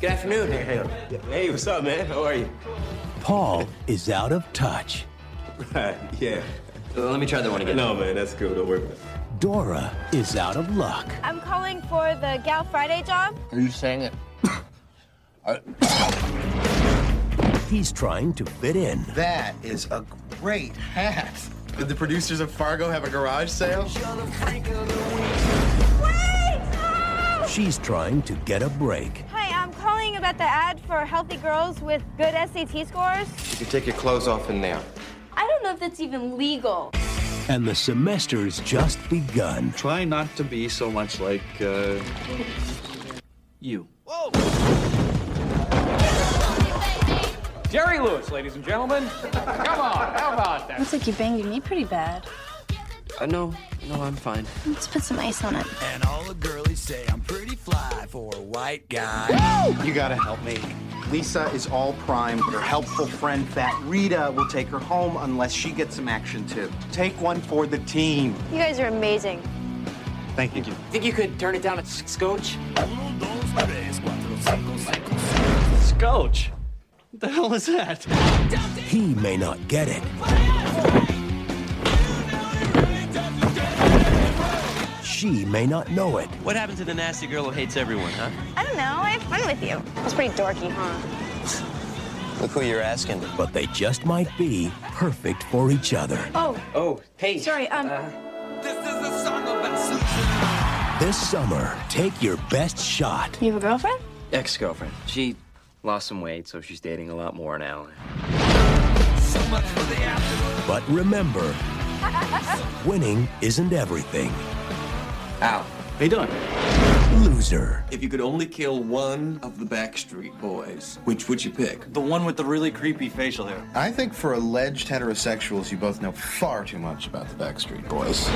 Good afternoon. Hey, hey, hey, what's up, man? How are you? Paul is out of touch. Right, yeah. Let me try that one again. No, man, that's cool. Don't worry about it. Dora is out of luck. I'm calling for the Gal Friday job. Are you saying it? He's trying to fit in. That is a great hat. Did the producers of Fargo have a garage sale? Wait! She's trying to get a break. Hi, I'm calling about the ad for healthy girls with good SAT scores. You can take your clothes off in there. I don't know if that's even legal. And the semester semester's just begun. Try not to be so much like, uh. You. Jerry Lewis, ladies and gentlemen. Come on, how about that? Looks like you banged your knee pretty bad. Uh, no, no, I'm fine. Let's put some ice on it. And all the girlies say I'm pretty fly for a white guy. You gotta help me. Lisa is all prime, but her helpful friend Fat Rita will take her home unless she gets some action too. Take one for the team. You guys are amazing. Thank you. Think you could turn it down a s- scotch? Scotch? What the hell is that? He may not get it. She may not know it. What happened to the nasty girl who hates everyone, huh? I don't know. I have fun with you. It's pretty dorky, huh? Look who you're asking. But they just might be perfect for each other. Oh, Oh, hey. sorry. Um, This is a song of a sushi. This summer, take your best shot. you have a girlfriend? Ex-girlfriend. She lost some weight, so she's dating a lot more now. But remember, winning isn't everything. Ow. How you doing? Loser. If you could only kill one of the Backstreet Boys, which would you pick? The one with the really creepy facial hair. I think for alleged heterosexuals, you both know far too much about the Backstreet Boys.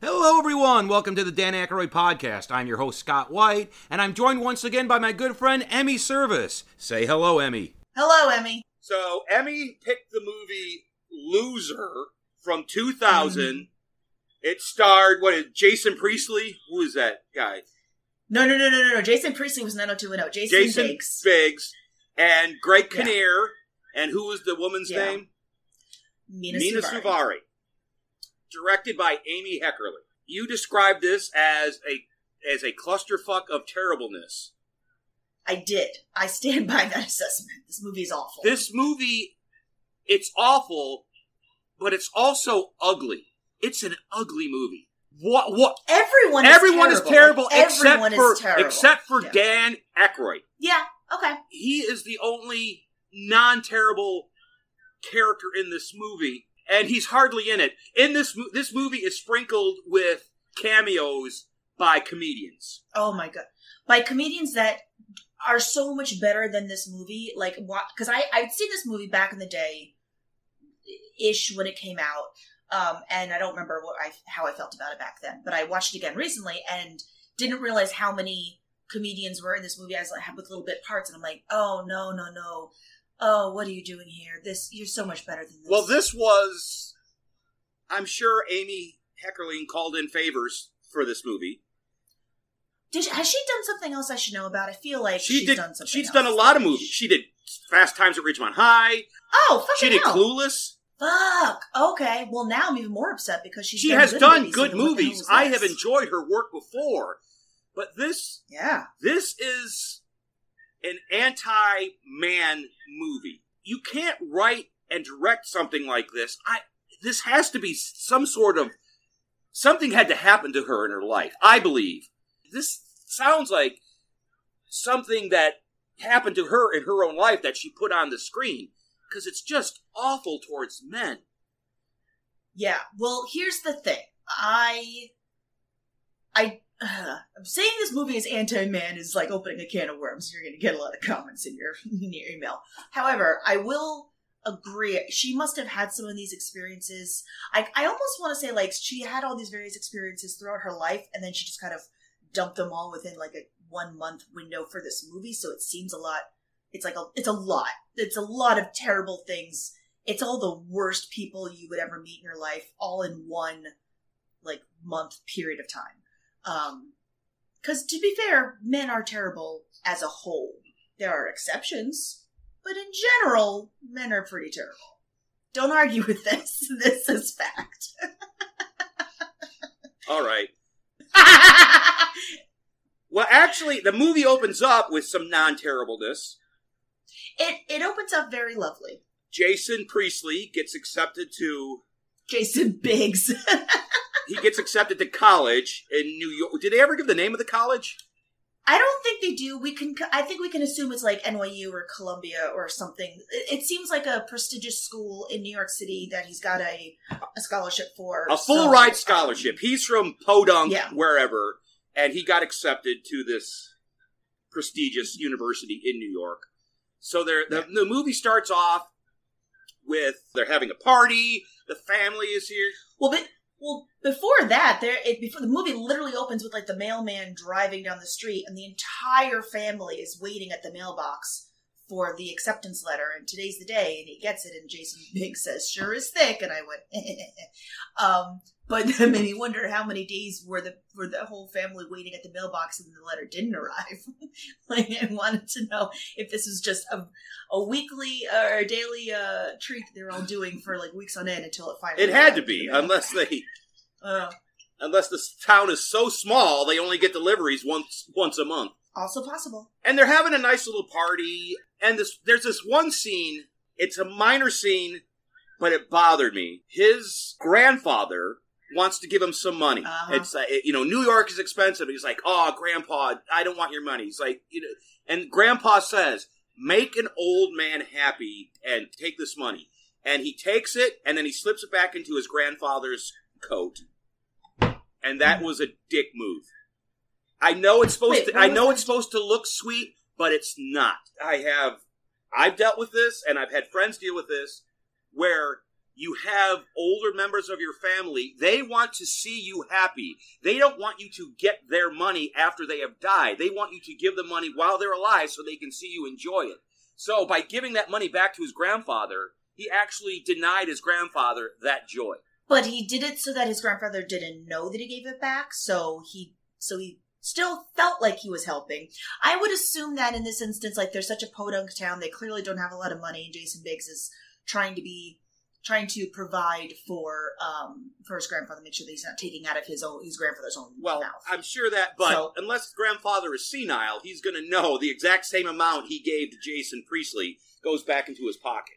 Hello, everyone. Welcome to the Dan Aykroyd Podcast. I'm your host, Scott White, and I'm joined once again by my good friend, Emmy Serviss. Say hello, Emmy. Hello, Emmy. So, Emmy picked the movie Loser from 2000. It starred, what is Jason Priestley? Who is that guy? No, no, no, no, no, no. Jason Priestley was 90210. Jason, Jason Biggs. Biggs. And Greg Yeah. Kinnear. And who was the woman's Yeah. name? Mena, Mena Suvari. Suvari. Directed by Amy Heckerling. You described this as a as a clusterfuck of terribleness. I did. I stand by that assessment. This movie is awful. This movie, it's awful, but it's also ugly. It's an ugly movie. What? What? everyone is Everyone terrible. is terrible Like, except everyone for is terrible. except for Yeah. Dan Aykroyd. Yeah, okay. He is the only non-terrible character in this movie, and he's hardly in it. In this this movie is sprinkled with cameos by comedians. Oh my god. By comedians that are so much better than this movie. Like, what? Because I I'd seen this movie back in the day, ish when it came out, um, and I don't remember what I how I felt about it back then. But I watched it again recently and didn't realize how many comedians were in this movie as like with little bit parts, and I'm like, oh no no no, oh what are you doing here? This you're so much better than this. Well, this was, I'm sure Amy Heckerling called in favors for this movie. Did has she done something else I should know about? I feel like She she's did. done something. She's else. done a lot of movies. She did Fast Times at Ridgemont High. Oh, She did hell. Clueless. Fuck. Okay. Well, now I'm even more upset because she's She done has good done movies, good so what the hell movies. I have enjoyed her work before, but this Yeah. this is an anti-man movie. You can't write and direct something like this. I this has to be some sort of something had to happen to her in her life. I believe this sounds like something that happened to her in her own life that she put on the screen because it's just awful towards men. Yeah. Well, here's the thing. I, I, uh, I'm saying this movie is anti-man is like opening a can of worms. You're going to get a lot of comments in your in your email. However, I will agree. She must have had some of these experiences. I, I almost want to say like she had all these various experiences throughout her life, and then she just kind of dumped them all within like a one month window for this movie. So it seems a lot. It's like a, it's a lot. It's a lot of terrible things. It's all the worst people you would ever meet in your life, all in one like month period of time. Um, Because to be fair, men are terrible as a whole. There are exceptions, but in general, men are pretty terrible. Don't argue with this. This is fact. All right. Well, actually, the movie opens up with some non-terribleness. It it opens up very lovely. Jason Priestley gets accepted to Jason Biggs. he gets accepted to college in New York. Did they ever give the name of the college? I don't think they do. We can. I think we can assume it's like NYU or Columbia or something. It, it seems like a prestigious school in New York City that he's got a, a scholarship for. A full So, ride um, scholarship. He's from Podunk, Yeah. wherever, and he got accepted to this prestigious university in New York. So there, the, the movie starts off with they're having a party. The family is here. Well, but well before that, there it, before the movie literally opens with like the mailman driving down the street, and the entire family is waiting at the mailbox for the acceptance letter. And today's the day, and he gets it, and Jason Biggs says, "Sure is thick," and I went, eh, eh, eh, um. But then made me wonder how many days were the were the whole family waiting at the mailbox and the letter didn't arrive. like I wanted to know if this was just a, a weekly or a daily uh, treat they're all doing for like weeks on end until it finally. It had to be, unless they, Uh, unless this town is so small they only get deliveries once once a month. also possible. and they're having a nice little party. And this, there's this one scene. It's a minor scene, but it bothered me. His grandfather wants to give him some money. Uh-huh. It's uh, you know, New York is expensive. He's like, "Oh, Grandpa, I don't want your money." He's like, you know, and Grandpa says, "Make an old man happy and take this money." And he takes it, and then he slips it back into his grandfather's coat. And that was a dick move. I know it's supposed Wait, to. I know that? it's supposed to look sweet, but it's not. I have, I've dealt with this, and I've had friends deal with this, where you have older members of your family. They want to see you happy. They don't want you to get their money after they have died. They want you to give the money while they're alive, so they can see you enjoy it. So by giving that money back to his grandfather, he actually denied his grandfather that joy. But he did it so that his grandfather didn't know that he gave it back. So he, so he still felt like he was helping. I would assume that in this instance, like there's such a podunk town, they clearly don't have a lot of money, and Jason Biggs is trying to be trying to provide for um for his grandfather, make sure that he's not taking out of his own his grandfather's own Well, mouth. I'm sure that, but So- unless grandfather is senile, he's going to know the exact same amount he gave to Jason Priestley goes back into his pocket.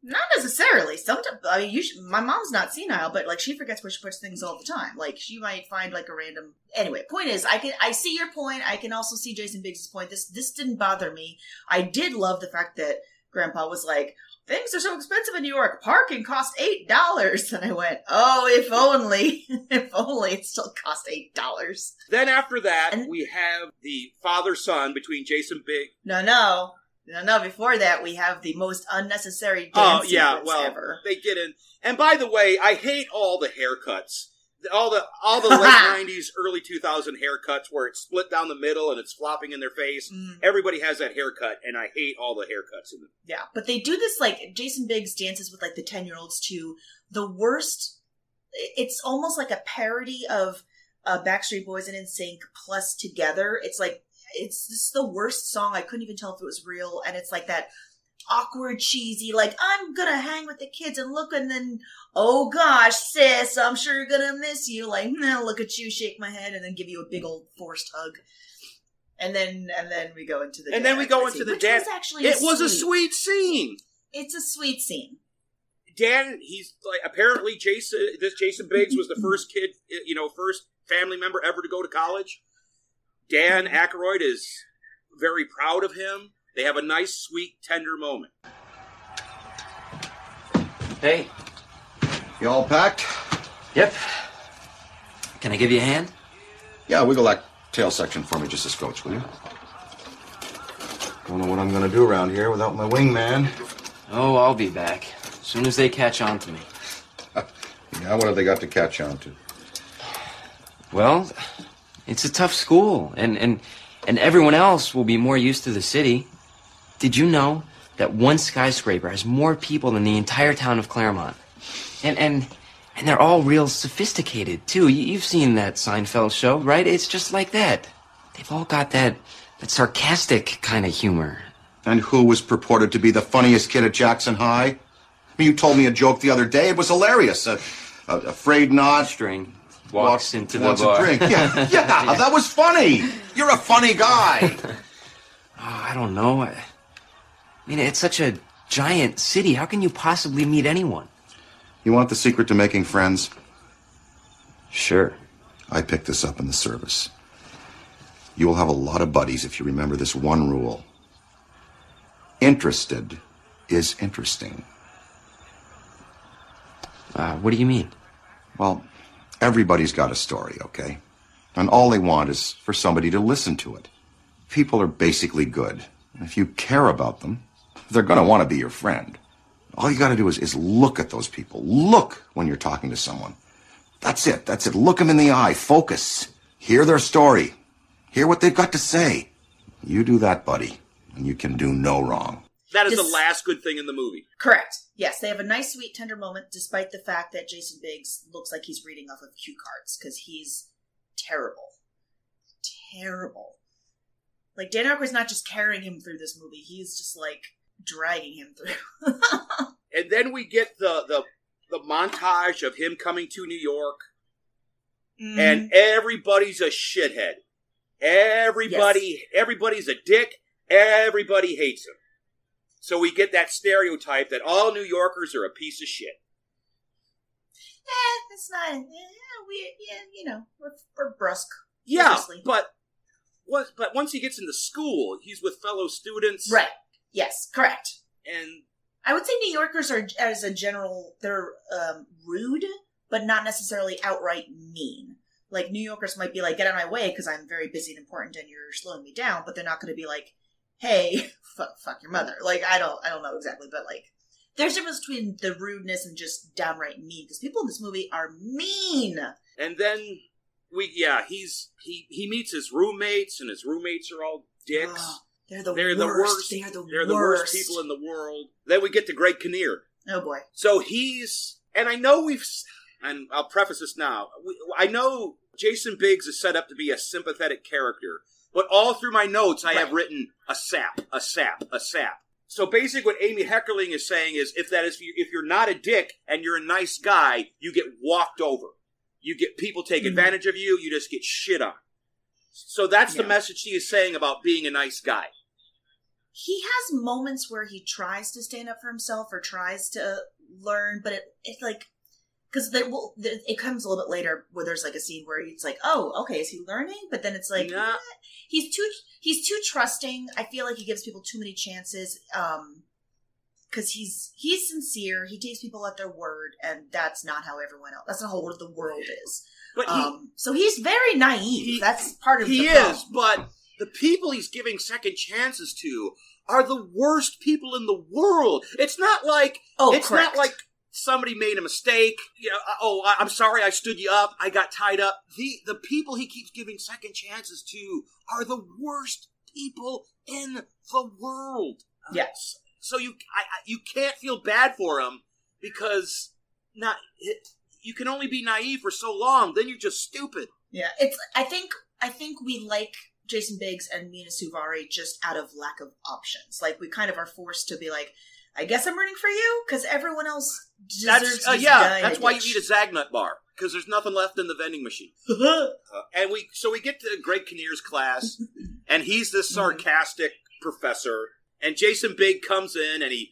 Not necessarily. Sometimes I mean, you should, my mom's not senile, but like she forgets where she puts things all the time. Like she might find like a random. Anyway, point is, I can I see your point. I can also see Jason Biggs' point. This this didn't bother me. I did love the fact that Grandpa was like, "Things are so expensive in New York. Parking costs eight dollars," and I went, "Oh, if only, if only it still cost eight dollars." Then after that, And- we have the father son between Jason Big. No, no. No, no. Before that, we have the most unnecessary Oh dance yeah, sequence well ever. they get in. And by the way, I hate all the haircuts. All the all the late '90s, early 2000 haircuts where it's split down the middle and it's flopping in their face. Mm. Everybody has that haircut, and I hate all the haircuts in them. Yeah, but they do this like Jason Biggs dances with like the 10 year olds to the worst. It's almost like a parody of uh, Backstreet Boys and NSYNC plus together. It's like, it's this is the worst song. I couldn't even tell if it was real. And it's like that awkward, cheesy, like, I'm gonna hang with the kids and look, and then, oh gosh, sis, I'm sure you're gonna miss you. Like, nah, look at you, shake my head, and then give you a big old forced hug. And then, and then we go into the And then we go scene, into the which dance. actually It was a sweet. sweet scene. It's a sweet scene. Dan, he's like apparently Jason. This Jason Biggs was the first kid, you know, first family member ever to go to college. Dan Aykroyd is very proud of him. They have a nice, sweet, tender moment. Hey. You all packed? Yep. Can I give you a hand? Yeah, wiggle that tail section for me just a scotch, will you? Don't know what I'm gonna do around here without my wingman. Oh, I'll be back. As soon as they catch on to me. Yeah, what have they got to catch on to? Well, it's a tough school, and, and, and everyone else will be more used to the city. Did you know that one skyscraper has more people than the entire town of Claremont? And, and, And they're all real sophisticated, too. You- You've seen that Seinfeld show, right? It's just like that. They've all got that, that sarcastic kind of humor. And who was purported to be the funniest kid at Jackson High? I mean, you told me a joke the other day. It was hilarious. Uh, uh, afraid not. String walks into the wants bar. a drink. Yeah, yeah, that was funny. You're a funny guy. Oh, I don't know. I, I mean, it's such a giant city. How can you possibly meet anyone? You want the secret to making friends? Sure. I picked this up in the service. You will have a lot of buddies if you remember this one rule. Interested is interesting. Uh, what do you mean? Well, everybody's got a story, okay? And all they want is for somebody to listen to it. People are basically good. If you care about them, they're going to want to be your friend. All you got to do is, is look at those people. Look when you're talking to someone. That's it. That's it. Look them in the eye. Focus. Hear their story. Hear what they've got to say. You do that, buddy, and you can do no wrong. That is This- the last good thing in the movie. Correct. Yes, they have a nice, sweet, tender moment, despite the fact that Jason Biggs looks like he's reading off of cue cards because he's terrible, terrible. Like Dan Aykroyd's not just carrying him through this movie; he's just like dragging him through. And then we get the the the montage of him coming to New York, Mm-hmm. and everybody's a shithead. Everybody, everybody's a dick. Everybody hates him. So we get that stereotype that all New Yorkers are a piece of shit. eh, it's not. Yeah, we, yeah, you know, we're, we're brusque. Yeah, Obviously. but what? But once he gets into school, he's with fellow students, Right. Yes. Correct. And I would say New Yorkers are, as a general, they're um, rude, but not necessarily outright mean. Like New Yorkers might be like, "Get out of my way," because I'm very busy and important, and you're slowing me down. But they're not going to be like, "Hey, fuck, fuck your mother." Like I don't, I don't know exactly, but like, there's a difference between the rudeness and just downright mean. Because people in this movie are mean. and then we yeah he's he he meets his roommates, and his roommates are all dicks. They're the They're worst. the worst. They are the They're the worst people in the world. Then we get to Greg Kinnear. Oh boy. So he's, and I know we've, and I'll preface this now. We, I know Jason Biggs is set up to be a sympathetic character, but all through my notes I have written a sap, a sap, a sap. So basically, what Amy Heckerling is saying is, if that is, if you're not a dick and you're a nice guy, you get walked over. You get people take Mhm. advantage of you. You just get shit on. So that's the message she is saying about being a nice guy. He has moments where he tries to stand up for himself or tries to learn, but it it's like because well, there- it comes a little bit later where there's like a scene where it's like, oh, okay, is he learning? But then it's like eh, he's too he's too trusting. I feel like he gives people too many chances. Um, because he's he's sincere. He takes people at their word, and that's not how everyone else. That's not how the world is. But he, um, so he's very naive. that's part of he the is, problem. but the people he's giving second chances to are the worst people in the world. It's not like Oh, it's correct. not like somebody made a mistake. You know, uh, oh, I- I'm sorry, I stood you up, I got tied up. The the people he keeps giving second chances to are the worst people in the world. Yes. So you I, I, you can't feel bad for him because not it, you can only be naive for so long. Then you're just stupid. Yeah, it's. I think. I think we like Jason Biggs and Mena Suvari just out of lack of options. Like we kind of are forced to be like, I guess I'm rooting for you because everyone else deserves That's uh, yeah. That's why you eat a Zagnut bar because there's nothing left in the vending machine. Uh, and we so we get to Greg Kinnear's class, and he's this sarcastic professor. And Jason Big comes in, and he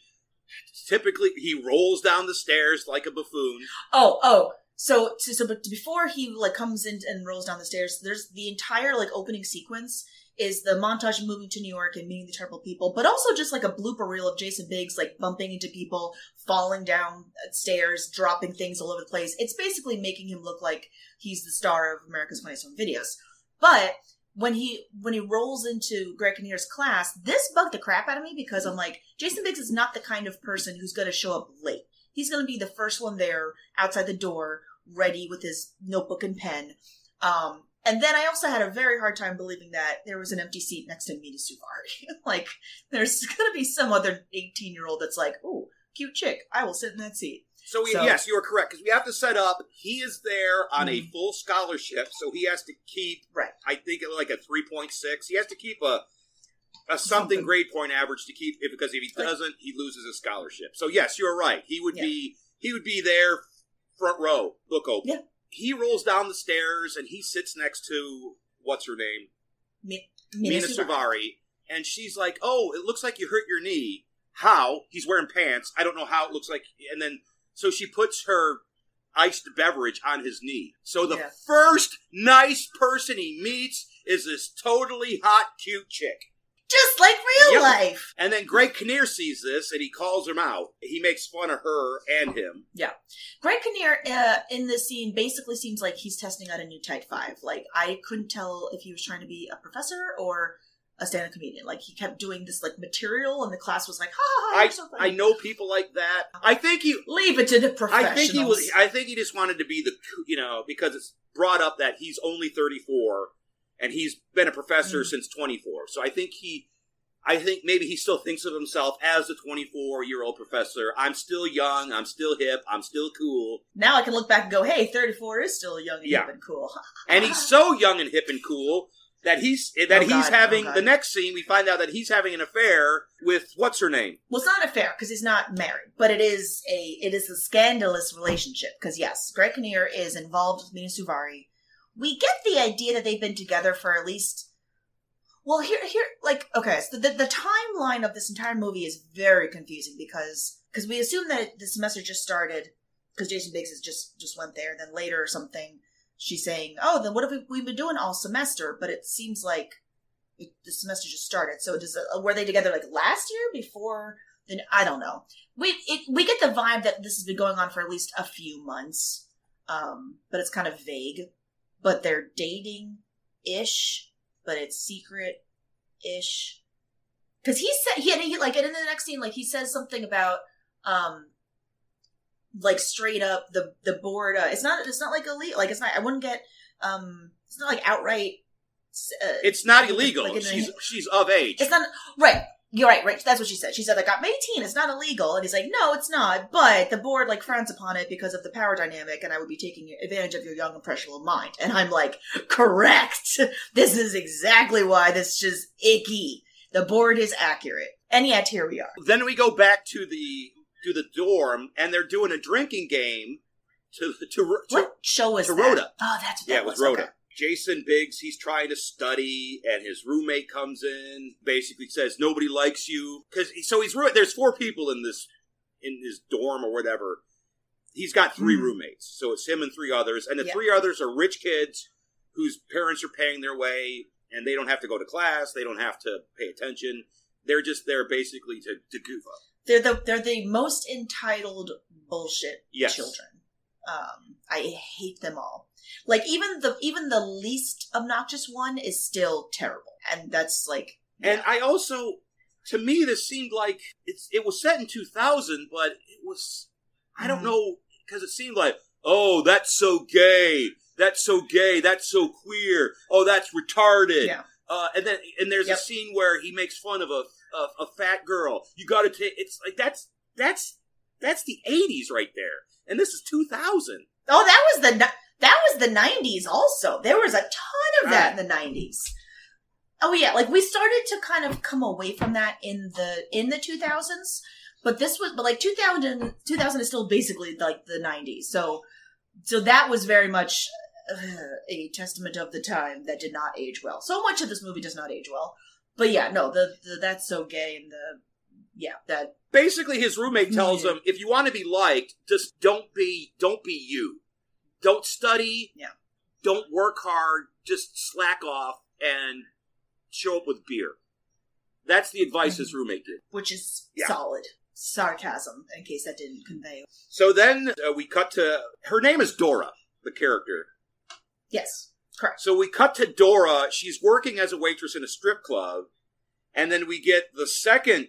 typically he rolls down the stairs like a buffoon. Oh, oh. So, so, so, but before he like comes in and rolls down the stairs, there's the entire like opening sequence is the montage of moving to New York and meeting the terrible people, but also just like a blooper reel of Jason Biggs like bumping into people, falling down uh, stairs, dropping things all over the place. It's basically making him look like he's the star of America's Funniest Home Videos. But when he when he rolls into Greg Kinnear's class, this bugged the crap out of me because I'm like, Jason Biggs is not the kind of person who's going to show up late. He's going to be the first one there outside the door, ready with his notebook and pen. Um, and then I also had a very hard time believing that there was an empty seat next to Mena Suvari. like, there's going to be some other 18 year old that's like, "Ooh, cute chick, I will sit in that seat." So, we, yes, you are correct because we have to set up. He is there on a Mhm. full scholarship, so he has to keep. Right. I think like a three point six. He has to keep a a something, Something. grade point average to keep it because if he doesn't, he loses his scholarship. So yes, you're right. He would Yeah. be he would be there front row. Look open. Yeah. He rolls down the stairs and he sits next to what's her name Mi- Mena Mena Suvari. Suvari, and she's like, "Oh, it looks like you hurt your knee. How? He's wearing pants. I don't know how it looks like." And then so she puts her iced beverage on his knee. So the Yeah. first nice person he meets is this totally hot, cute chick. Just like real Yep. life. And then Greg Kinnear sees this and he calls him out. He makes fun of her and him. Yeah. Greg Kinnear uh, in this scene basically seems like he's testing out a new tight five. Like, I couldn't tell if he was trying to be a professor or a stand-up comedian. Like, he kept doing this, like, material, and the class was like, ha ha ha, I so. I know people like that. I think he Leave it to the I think he was. I think he just wanted to be the, you know, because it's brought up that he's only 34 and he's been a professor Mm. since 24. So I think he, I think maybe he still thinks of himself as a 24 year old professor. I'm still young. I'm still hip. I'm still cool. now I can look back and go, hey, 34 is still young and Yeah. hip and cool. And he's so young and hip and cool that he's that Oh, he's God. having Oh, the next scene. We find out that he's having an affair with what's her name. Well, it's not a fair because he's not married, but it is a it is a scandalous relationship. Because yes, Greg Kinnear is involved with Mena Suvari. We get the idea that they've been together for at least. Well, here, here, like, okay, so the, the timeline of this entire movie is very confusing because because we assume that the semester just started because Jason Biggs has just just went there. Then later or something, she's saying, "Oh, then what have we, we've been doing all semester?" But it seems like it, the semester just started. So does it, were they together like last year before? Then I don't know. We it, we get the vibe that this has been going on for at least a few months, um, but it's kind of vague. But they're dating ish, but it's secret ish. Because he said he, had, he like and in the next scene, like he says something about um like straight up the the board. Uh, it's not it's not like illegal. Like it's not. I wouldn't get um. It's not like outright. Uh, It's not illegal. like she's she's of age. it's not right. You're right, right. That's what she said. She said, like, I'm 18. It's not illegal. And he's like, no, it's not. But the board, like, frowns upon it because of the power dynamic, and I would be taking advantage of your young, impressionable mind. And I'm like, correct. This is exactly why this is just icky. The board is accurate. And yet, here we are. Then we go back to the to the dorm, and they're doing a drinking game to to, to What show is to that? Rhoda. Oh, that's what Yeah, that was was. Rhoda. Okay. Jason Biggs, he's trying to study, and his roommate comes in, basically says nobody likes you because so he's ru- there's four people in this in his dorm or whatever. He's got 3 Mhm. roommates, so it's him and three others, and the Yeah. three others are rich kids whose parents are paying their way, and they don't have to go to class, they don't have to pay attention. They're just there basically to, to goof up. They're the they're the most entitled bullshit Yes. children. Um, I hate them all. Like even the even the least obnoxious one is still terrible, and that's like And I also, to me, this seemed like it's it was set in 2000, but it was I don't Mhm. know because it seemed like oh that's so gay, that's so gay, that's so queer, oh that's retarded. Yeah. Uh, and then and there's Yep. a scene where he makes fun of a a, a fat girl. You got to take it's like that's that's that's the 80s right there, and this is 2000. oh that was the that was the nineties. Also, there was a ton of that in the nineties. Oh yeah, like we started to kind of come away from that in the in the two thousands, but this was but like 2000, 2000 is still basically like the nineties. So so that was very much uh, a testament of the time that did not age well. So much of this movie does not age well. But yeah, no, the, the that's so gay and the yeah that basically his roommate tells him if you want to be liked just don't be don't be you don't study Yeah. don't work hard just slack off and show up with beer that's the advice his roommate did which is Yeah. solid sarcasm in case that didn't convey. so then uh, we cut to her name is dora the character Yes, correct. so we cut to dora she's working as a waitress in a strip club and then we get the second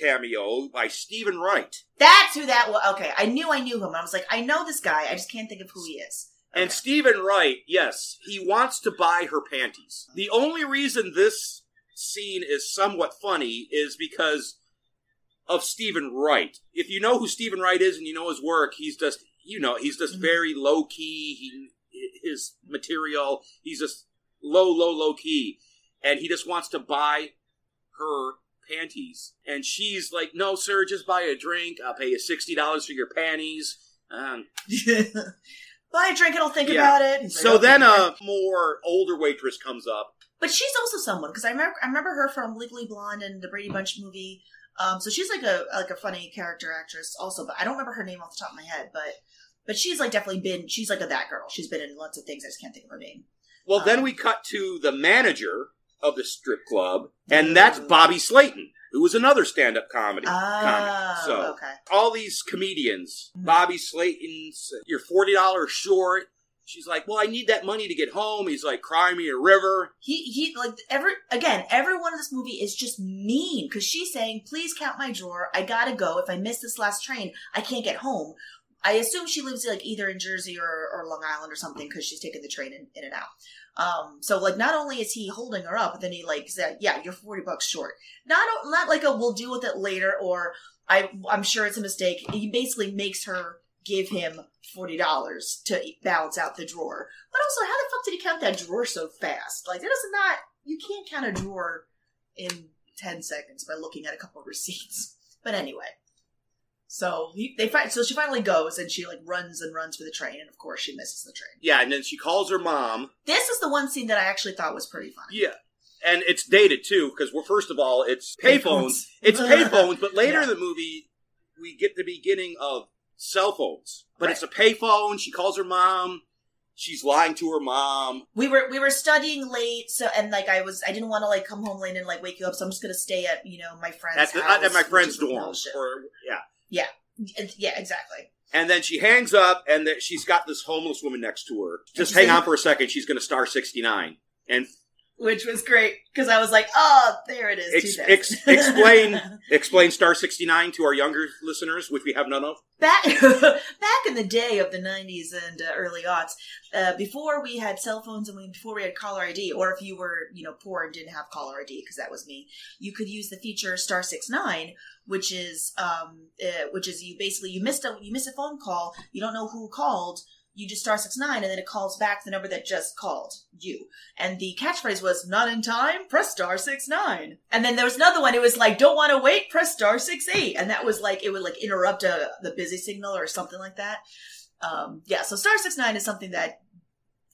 cameo by steven wright That's who that was. Okay, I knew I knew him. I was like, I know this guy. I just can't think of who he is. And Steven Wright, yes, he wants to buy her panties. The only reason this scene is somewhat funny is because of Steven Wright. If you know who Steven Wright is and you know his work, he's just you know he's just mm-hmm. very low key. He his material he's just low low low key, and he just wants to buy her panties, and she's like, "No, sir, just buy a drink. I'll pay you sixty dollars for your panties." Um, Buy a drink and I'll think Yeah. about it. So then a more older waitress comes up. But she's also someone because I remember I remember her from Legally Blonde and the Brady Bunch movie. Um, so she's like a like a funny character actress also, but I don't remember her name off the top of my head. But but she's like definitely been she's like a that girl. She's been in lots of things. I just can't think of her name. Well, then we cut to the manager of the strip club, and that's Bobby Slayton, who was another stand-up comedy Ah, comic. So okay. all these comedians, Bobby Slayton's, you're forty dollars short. She's like, "Well, I need that money to get home." He's like, "Cry me a river." He he like every again everyone in this movie is just mean because she's saying, "Please count my drawer. I gotta go. If I miss this last train, I can't get home." I assume she lives like either in Jersey or, or Long Island or something because she's taking the train in, in and out. Um, so like not only is he holding her up, but then he like said, "Yeah, you're forty bucks short." Not not like a "We'll deal with it later" or "I I'm sure it's a mistake." He basically makes her give him forty dollars to balance out the drawer. But also, how the fuck did he count that drawer so fast? Like that is not you can't count a drawer in ten seconds by looking at a couple of receipts. But anyway. So he, they find, so she finally goes and she like runs and runs for the train, and of course she misses the train. Yeah, and then she calls her mom. This is the one scene that I actually thought was pretty funny. Yeah. And it's dated too, because we're first of all, it's payphones. Payphones. It's payphones, but later Yeah. in the movie, we get the beginning of cell phones. But Right. it's a payphone. She calls her mom. She's lying to her mom. We were we were studying late, so and like I was I didn't want to like come home late and like wake you up, so I'm just gonna stay at you know my friend's At, the, house, at my friend's dorm. Or, yeah. Yeah, yeah, exactly. And then she hangs up, and that she's got this homeless woman next to her. Just hang on for a second. She's going to star 69. And Which was great because I was like, oh, there it is. ex- ex- explain explain star 69 to our younger listeners, which we have none of. back back in the day of the 90s and uh, early aughts uh, before we had cell phones and we, before we had caller id or if you were you know poor and didn't have caller id because that was me you could use the feature star 69 which is um uh, which is you basically you missed a you missed a phone call you don't know who called you just star six nine and then it calls back the number that just called you. And the catchphrase was not in time, press star six nine. And then there was another one, it was like, don't want to wait, press star six eight. And that was like it would like interrupt a, the busy signal or something like that. Um yeah, so star six nine is something that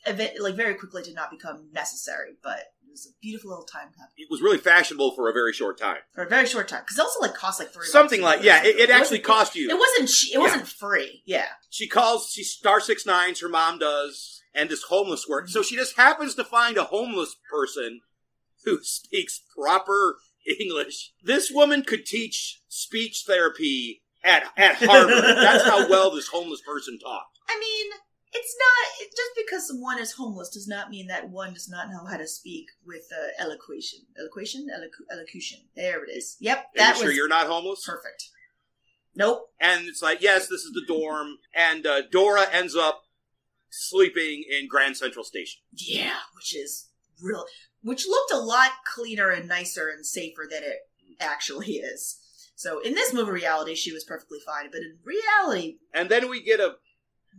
event, like very quickly did not become necessary, but was a beautiful little time capsule It was really fashionable for a very short time. for a very short time because it also like cost like three Something like yeah, it, it actually wasn't- cost you. It wasn't. che- It wasn't free. Yeah. she calls she star six nines her mom does and this homeless work so she just happens to find a homeless person who speaks proper english this woman could teach speech therapy at, at harvard that's how well this homeless person talked I mean, it's not just because someone is homeless does not mean that one does not know how to speak with uh, elocution, elocution, Elocu- elocution. There it is. Yep, are that you sure you're not homeless perfect. Nope. and it's like yes this is the dorm and uh, dora ends up sleeping in grand central station Yeah, which is real, which looked a lot cleaner and nicer and safer than it actually is. So in this movie reality, she was perfectly fine, but in reality, And then we get a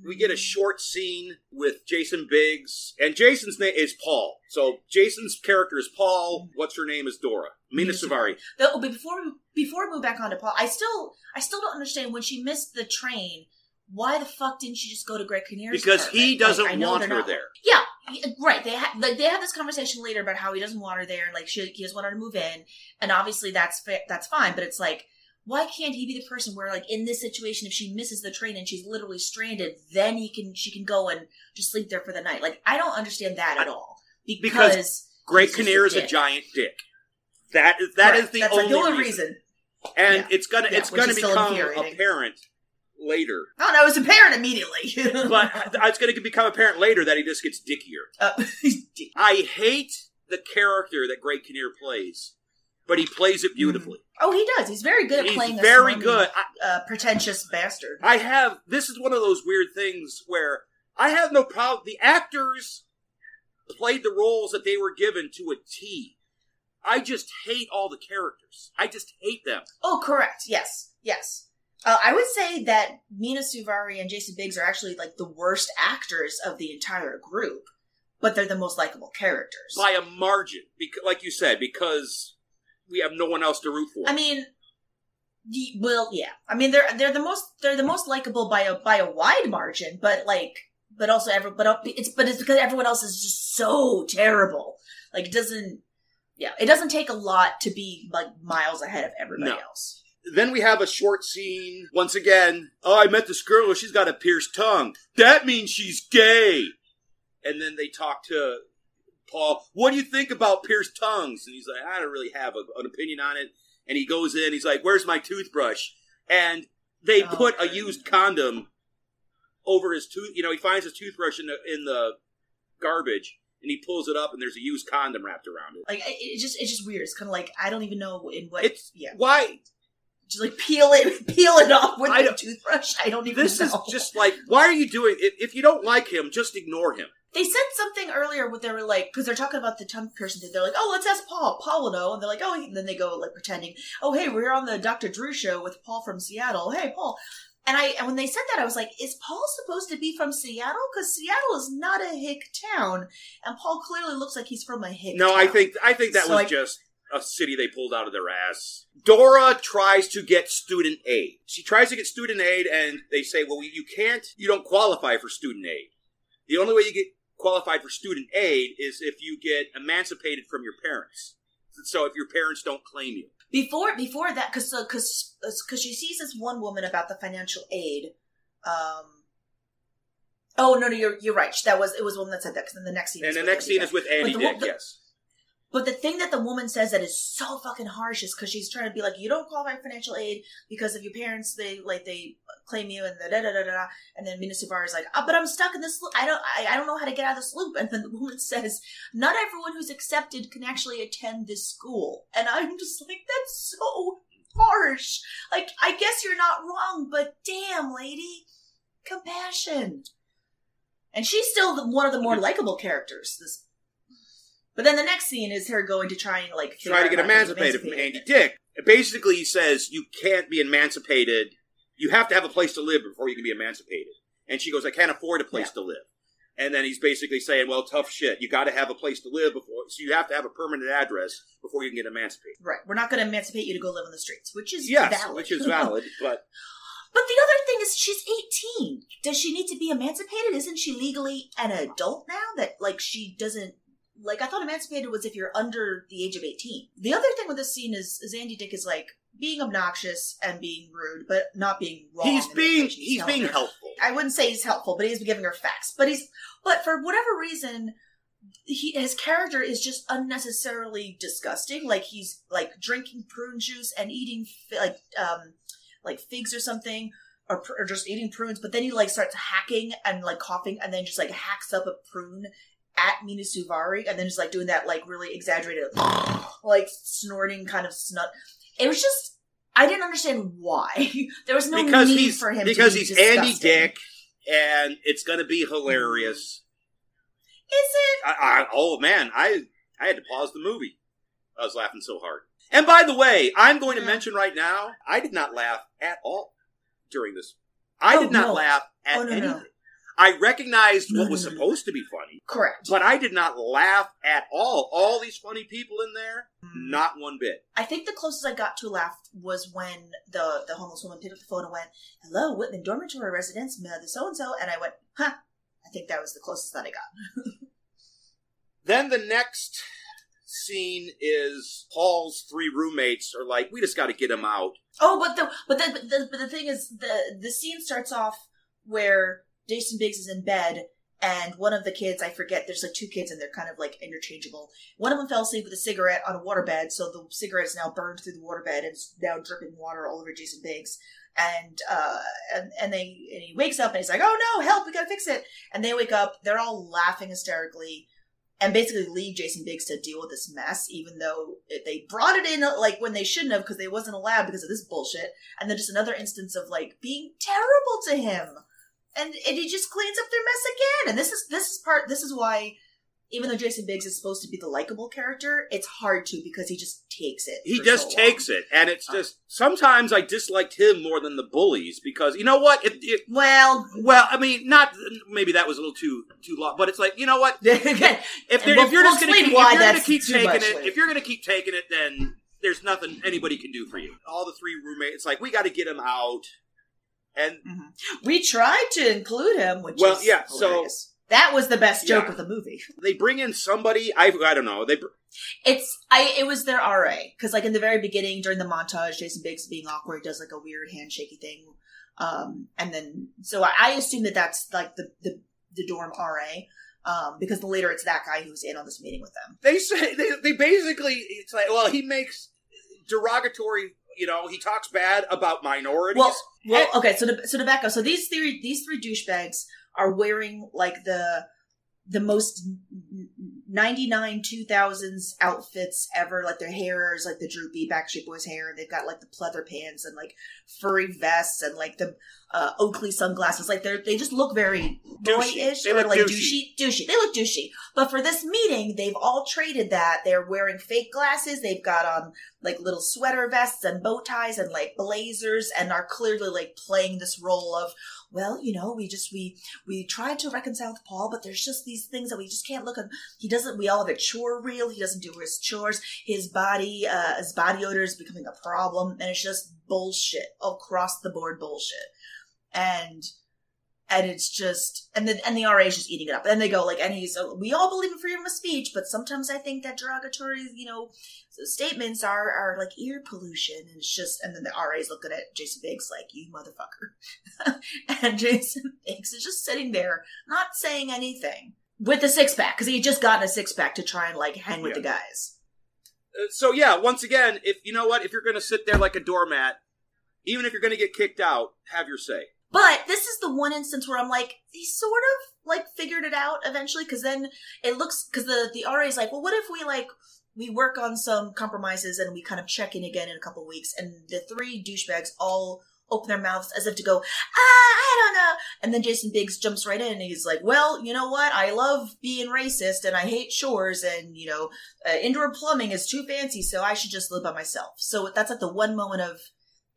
we get a short scene with Jason Biggs, and Jason's name is Paul. So Jason's character is Paul. What's her name is Dora. Mena Suvari. But before we before we move back on to Paul, I still I still don't understand when she missed the train. Why the fuck didn't she just go to Greg Kinnear's? Because he doesn't Like, want her not- there. Yeah, right. They ha- like they have this conversation later about how he doesn't want her there, and like she, he doesn't want her to move in, and obviously that's fa- that's fine. But it's like, why can't he be the person where like in this situation, if she misses the train and she's literally stranded, then he can she can go and just sleep there for the night? Like I don't understand that at all because, Because Greg Kinnear is a giant dick. That is that Right, is the that's, only, like, the only reason. reason. And Yeah. it's gonna Yeah, it's gonna become apparent later. Oh no, it's apparent immediately. But it's gonna become apparent later that he just gets dickier. Uh, I hate the character that Greg Kinnear plays, but he plays it beautifully. oh, he does. He's very good at He's playing. very a smarmy, good. uh, pretentious bastard. I have this is one of those weird things where I have no problem. The actors played the roles that they were given to a T. I just hate all the characters. I just hate them. Oh, correct. Yes, yes. Uh, I would say that Mena Suvari and Jason Biggs are actually like the worst actors of the entire group, but they're the most likable characters. by a margin. Because, like you said, because we have no one else to root for. I mean, well, yeah. I mean, they're they're the most they're the most likable by a by a wide margin, but like, but also every but it's but it's because everyone else is just so terrible. Like, it doesn't. Yeah, it doesn't take a lot to be like miles ahead of everybody No. else. then we have a short scene once again. Oh, I met this girl. She's got a pierced tongue. That means she's gay. And then they talk to Paul. What do you think about pierced tongues? And he's like, I don't really have a, an opinion on it. And he goes in. He's like, Where's my toothbrush? And they Oh, put a used condom over his tooth. You know, he finds his toothbrush in the in the garbage, and he pulls it up, and there's a used condom wrapped around it. Like, it, it just it's just weird. It's kind of like I don't even know in what. It's yeah. why Just like peel it, peel it off with a toothbrush. I don't even this know. is just like why are you doing if, if you don't like him just ignore him They said something earlier where they were like, because they're talking about the tongue person thing. They're like, oh, let's ask Paul. Paul will know. And they're like, oh, and then they go like pretending, oh, hey, we're on the Dr. Drew show with Paul from Seattle. Hey, Paul. And I, and when they said that, I was like, is Paul supposed to be from Seattle? Because Seattle is not a hick town, and Paul clearly looks like he's from a hick. no town. i think i think that So was I- just a city they pulled out of their ass dora tries to get student aid she tries to get student aid and they say well you can't you don't qualify for student aid the only way you get qualified for student aid is if you get emancipated from your parents. So if your parents don't claim you. Before before that because because because she sees this one woman about the financial aid um oh no no you're you're right. That was it was one that said that because then the next scene and is the with next Andy scene Dick. is with andy dick yes but the thing that the woman says that is so fucking harsh is because she's trying to be like you don't qualify for financial aid because of your parents they like they claim you and the da da da da. And then Mena Suvari is like oh, but I'm stuck in this loop. I don't I, I don't know how to get out of this loop. And then the woman says not everyone who's accepted can actually attend this school. And I'm just like that's so harsh. Like I guess you're not wrong but damn lady compassion. And she's still the, one of the more likable characters this but then the next scene is her going to try and like try to get to emancipated from. Andy Dick. Basically, he says you can't be emancipated. You have to have a place to live before you can be emancipated. And she goes, "I can't afford a place to live." And then he's basically saying, "Well, tough shit. You got to have a place to live before, so you have to have a permanent address before you can get emancipated." Right, we're not going to emancipate you to go live on the streets, which is Yes, valid. which is valid, but But the other thing is, she's eighteen. Does she need to be emancipated? Isn't she legally an adult now? That like she doesn't like. I thought emancipated was if you're under the age of eighteen. The other thing with this scene is, is Andy Dick is like being obnoxious and being rude, but not being wrong. he's being information he's being her. helpful. I wouldn't say he's helpful, but he's giving her facts. But he's but for whatever reason, he his character is just unnecessarily disgusting. Like he's like drinking prune juice and eating fi- like um like figs or something. Or, pr- or just eating prunes, but then he like starts hacking and like coughing, and then just like hacks up a prune at Mena Suvari, and then just like doing that like really exaggerated, like snorting kind of snot. It was just I didn't understand why. there was no because need he's for him because to be he's Andy. Dick, and it's going to be hilarious. Is it? I, I, oh man, I I had to pause the movie. I was laughing so hard. And by the way, I'm going to mention right now, I did not laugh at all during this. I Oh, did not no. laugh at Oh, no, no. Anything. I recognized what was no, no. supposed to be funny, Correct. but I did not laugh at all. All these funny people in there, Hmm. not one bit. I think the closest I got to a laugh was when the the homeless woman picked up the phone and went, "Hello, Whitman Dormitory residence, the so and so," and I went, "Huh." I think that was the closest that I got. Then the next scene is Paul's three roommates are like, we just got to get him out. Oh, but the but the, but the but the thing is the the scene starts off where Jason Biggs is in bed and one of the kids I forget there's like two kids and they're kind of like interchangeable. One of them fell asleep with a cigarette on a waterbed, so the cigarette is now burned through the waterbed and it's now dripping water all over Jason Biggs. And uh and, and they and he wakes up and he's like, "Oh no, help! We gotta fix it!" And they wake up, they're all laughing hysterically and basically leave Jason Biggs to deal with this mess, even though they brought it in like when they shouldn't have because they wasn't allowed because of this bullshit. And then just another instance of like being terrible to him, and and he just cleans up their mess again. And this is this is part. This is why even though Jason Biggs is supposed to be the likable character, it's hard to because he just takes it. He just so takes long. it, and it's just sometimes I disliked him more than the bullies because you know what? It, it, well, well, I mean, not maybe that was a little too too long, but it's like you know what? if, we'll- if you're we'll just going to keep, if you're gonna keep taking it, later. if you're going to keep taking it, then there's nothing anybody can do for you. All the three roommates, it's like we got to get him out, and we tried to include him, which well, is yeah. So hilarious. that was the best joke Yeah. of the movie. they bring in somebody. I I don't know. They br- It's I. It was their RA because like in the very beginning during the montage, Jason Biggs being awkward does like a weird handshaky thing, um, and then so I, I assume that that's like the the, the dorm RA. Um, because later it's that guy who's in on this meeting with them. they say they they basically it's like well he makes derogatory. You know, he talks bad about minorities. Well, well, okay. So to, so to back up, so these three these three douchebags are wearing like the the most ninety nine two thousands outfits ever. Like their hair is like the droopy Backstreet Boys hair. They've got like the pleather pants and like furry vests and like the uh, Oakley sunglasses. Like they're they just look very boyish They or look like douchey. douchey. Douchey. They look douchey. But for this meeting, they've all traded that. They're wearing fake glasses. They've got on like little sweater vests and bow ties and like blazers and are clearly like playing this role of well you know we just we we tried to reconcile with paul but there's just these things that we just can't look at. He doesn't we all have a chore reel he doesn't do his chores. His body uh his body odor is becoming a problem and it's just bullshit across the board bullshit. And and it's just and the and the RA is just eating it up. And they go like, and he's uh, we all believe in freedom of speech, but sometimes I think that derogatory, you know, statements are are like ear pollution, and it's just and then the RA is looking at Jason Biggs like you motherfucker, and Jason Biggs is just sitting there not saying anything with a six pack because he had just gotten a six pack to try and like hang with the guys. Uh, so yeah, once again, if you know what, if you're going to sit there like a doormat, even if you're going to get kicked out, have your say. But this is the one instance where I'm like, he sort of like figured it out eventually, because then it looks because the the RA is like, well, what if we like we work on some compromises and we kind of check in again in a couple weeks, and the three douchebags all open their mouths as if to go, ah, I don't know, and then Jason Biggs jumps right in and he's like, well, you know what, I love being racist and I hate shores and you know uh, indoor plumbing is too fancy, so I should just live by myself. So that's like the one moment of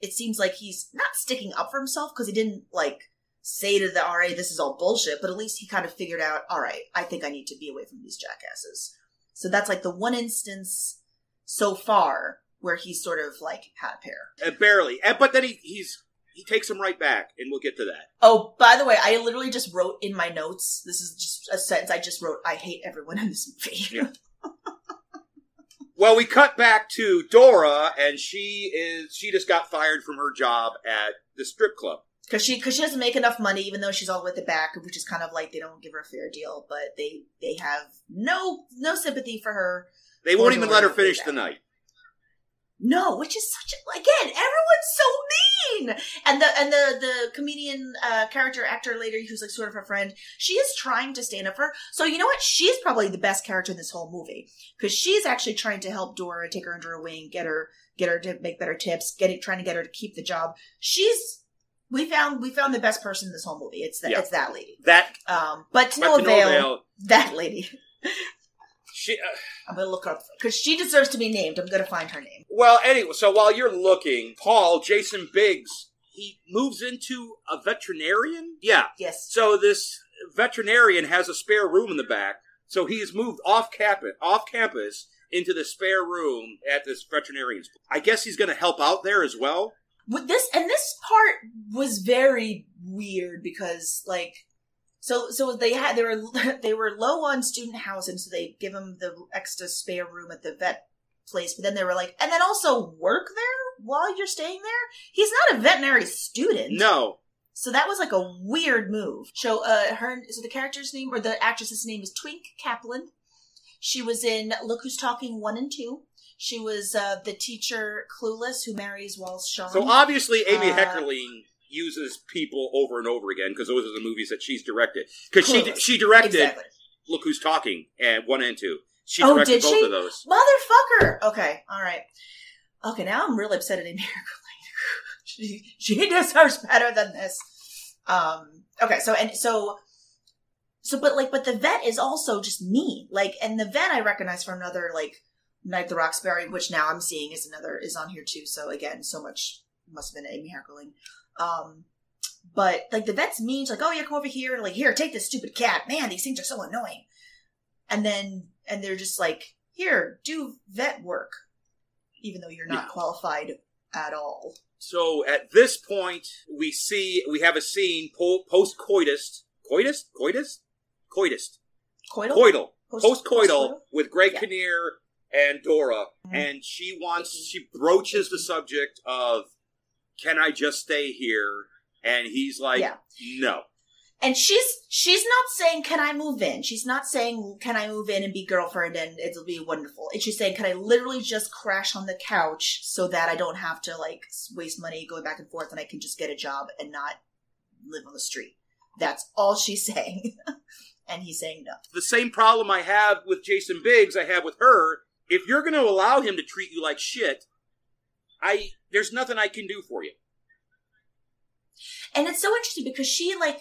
it seems like he's not sticking up for himself because he didn't like say to the RA this is all bullshit, but at least he kind of figured out, all right, I think I need to be away from these jackasses. So that's like the one instance so far where he's sort of like had a pair. Uh, barely, and, but then he he's he takes him right back, and we'll get to that. Oh, by the way, I literally just wrote in my notes. This is just a sentence I just wrote. I hate everyone in this movie. Well, we cut back to Dora, and she is she just got fired from her job at the strip club. Because she, cause she doesn't make enough money, even though she's all with the back, which is kind of like they don't give her a fair deal, but they they have no no sympathy for her. They won't even let her finish the night. No, which is such a, again, everyone's so mean. And the and the the comedian uh, character actor lady who's like sort of her friend, she is trying to stand up for. Her. So you know what? She's probably the best character in this whole movie because she's actually trying to help Dora, take her under her wing, get her get her to make better tips, get it, trying to get her to keep the job. She's we found we found the best person in this whole movie. It's that Yeah. it's that lady. That Um, but to no to no avail, avail. that lady. she. Uh, I'm gonna look up because she deserves to be named. I'm gonna find her name. well, anyway, so while you're looking, Paul Jason Biggs he moves into a veterinarian. Yeah. Yes. So this veterinarian has a spare room in the back, so he's moved off campus, off campus into the spare room at this veterinarian's. I guess he's going to help out there as well. with this and this part was very weird because like so so they had they were they were low on student housing so they give him the extra spare room at the vet place but then they were like and then also work there while you're staying there? He's not a veterinary student. No, so that was like a weird move. So uh her so the character's name or the actress's name is Twink Caplan. She was in look who's talking one and two. She was uh, the teacher clueless who marries Wallace Shawn. So obviously, Amy Uh, Heckerling uses people over and over again because those are the movies that she's directed. Because she she directed Exactly. Look Who's Talking and one and two. She Oh, directed both she? of those. Motherfucker! Okay, all right. Okay, now I'm really upset at Amy Heckerling. she she deserves better than this. Um. Okay, so and so So, but like, but the vet is also just me. Like, and the vet I recognize from another like Night the Roxbury, which now I'm seeing is another is on here too. So again, so much must have been Amy Heckerling. Um, but like the vet's mean, she's like, oh yeah, come over here, like here, take this stupid cat. Man, these things are so annoying. And then and they're just like, here, do vet work, even though you're not Yeah. qualified at all. So at this point, we see we have a scene po- post coitus, coitus, coitus, coitus, Coital? coital, Post- coital with Greg Yeah. Kinnear and Dora, Mhm. and she wants she broaches the subject of, can I just stay here? And he's like, Yeah. no. And she's she's not saying, "Can I move in?" She's not saying, "Can I move in and be girlfriend and it'll be wonderful?" And she's saying, "Can I literally just crash on the couch so that I don't have to like waste money going back and forth and I can just get a job and not live on the street?" That's all she's saying. and he's saying no. The same problem I have with Jason Biggs, I have with her. If you're going to allow him to treat you like shit, I there's nothing I can do for you. And it's so interesting because she like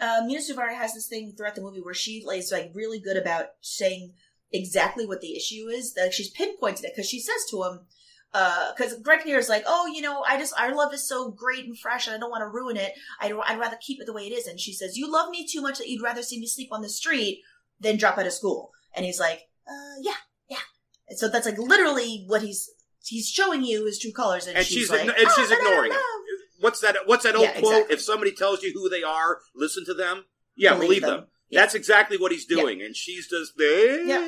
uh, Mena Suvari has this thing throughout the movie where she like, is like really good about saying exactly what the issue is. Like she's pinpointed it because she says to him, because Greg Kinnear is like, oh, you know, I just our love is so great and fresh, and I don't want to ruin it. I'd, I'd rather keep it the way it is. And she says, you love me too much that you'd rather see me sleep on the street than drop out of school. And he's like, uh, yeah, yeah. And so that's like literally what he's he's showing you his true colors, and, And she's, she's like, igno- and "Oh, she's but I don't ignoring it. know." What's that? What's that old Yeah, quote? exactly. If somebody tells you who they are, listen to them. Yeah, Believe believe, them. them. Yeah. That's exactly what he's doing, and she's just. Yeah.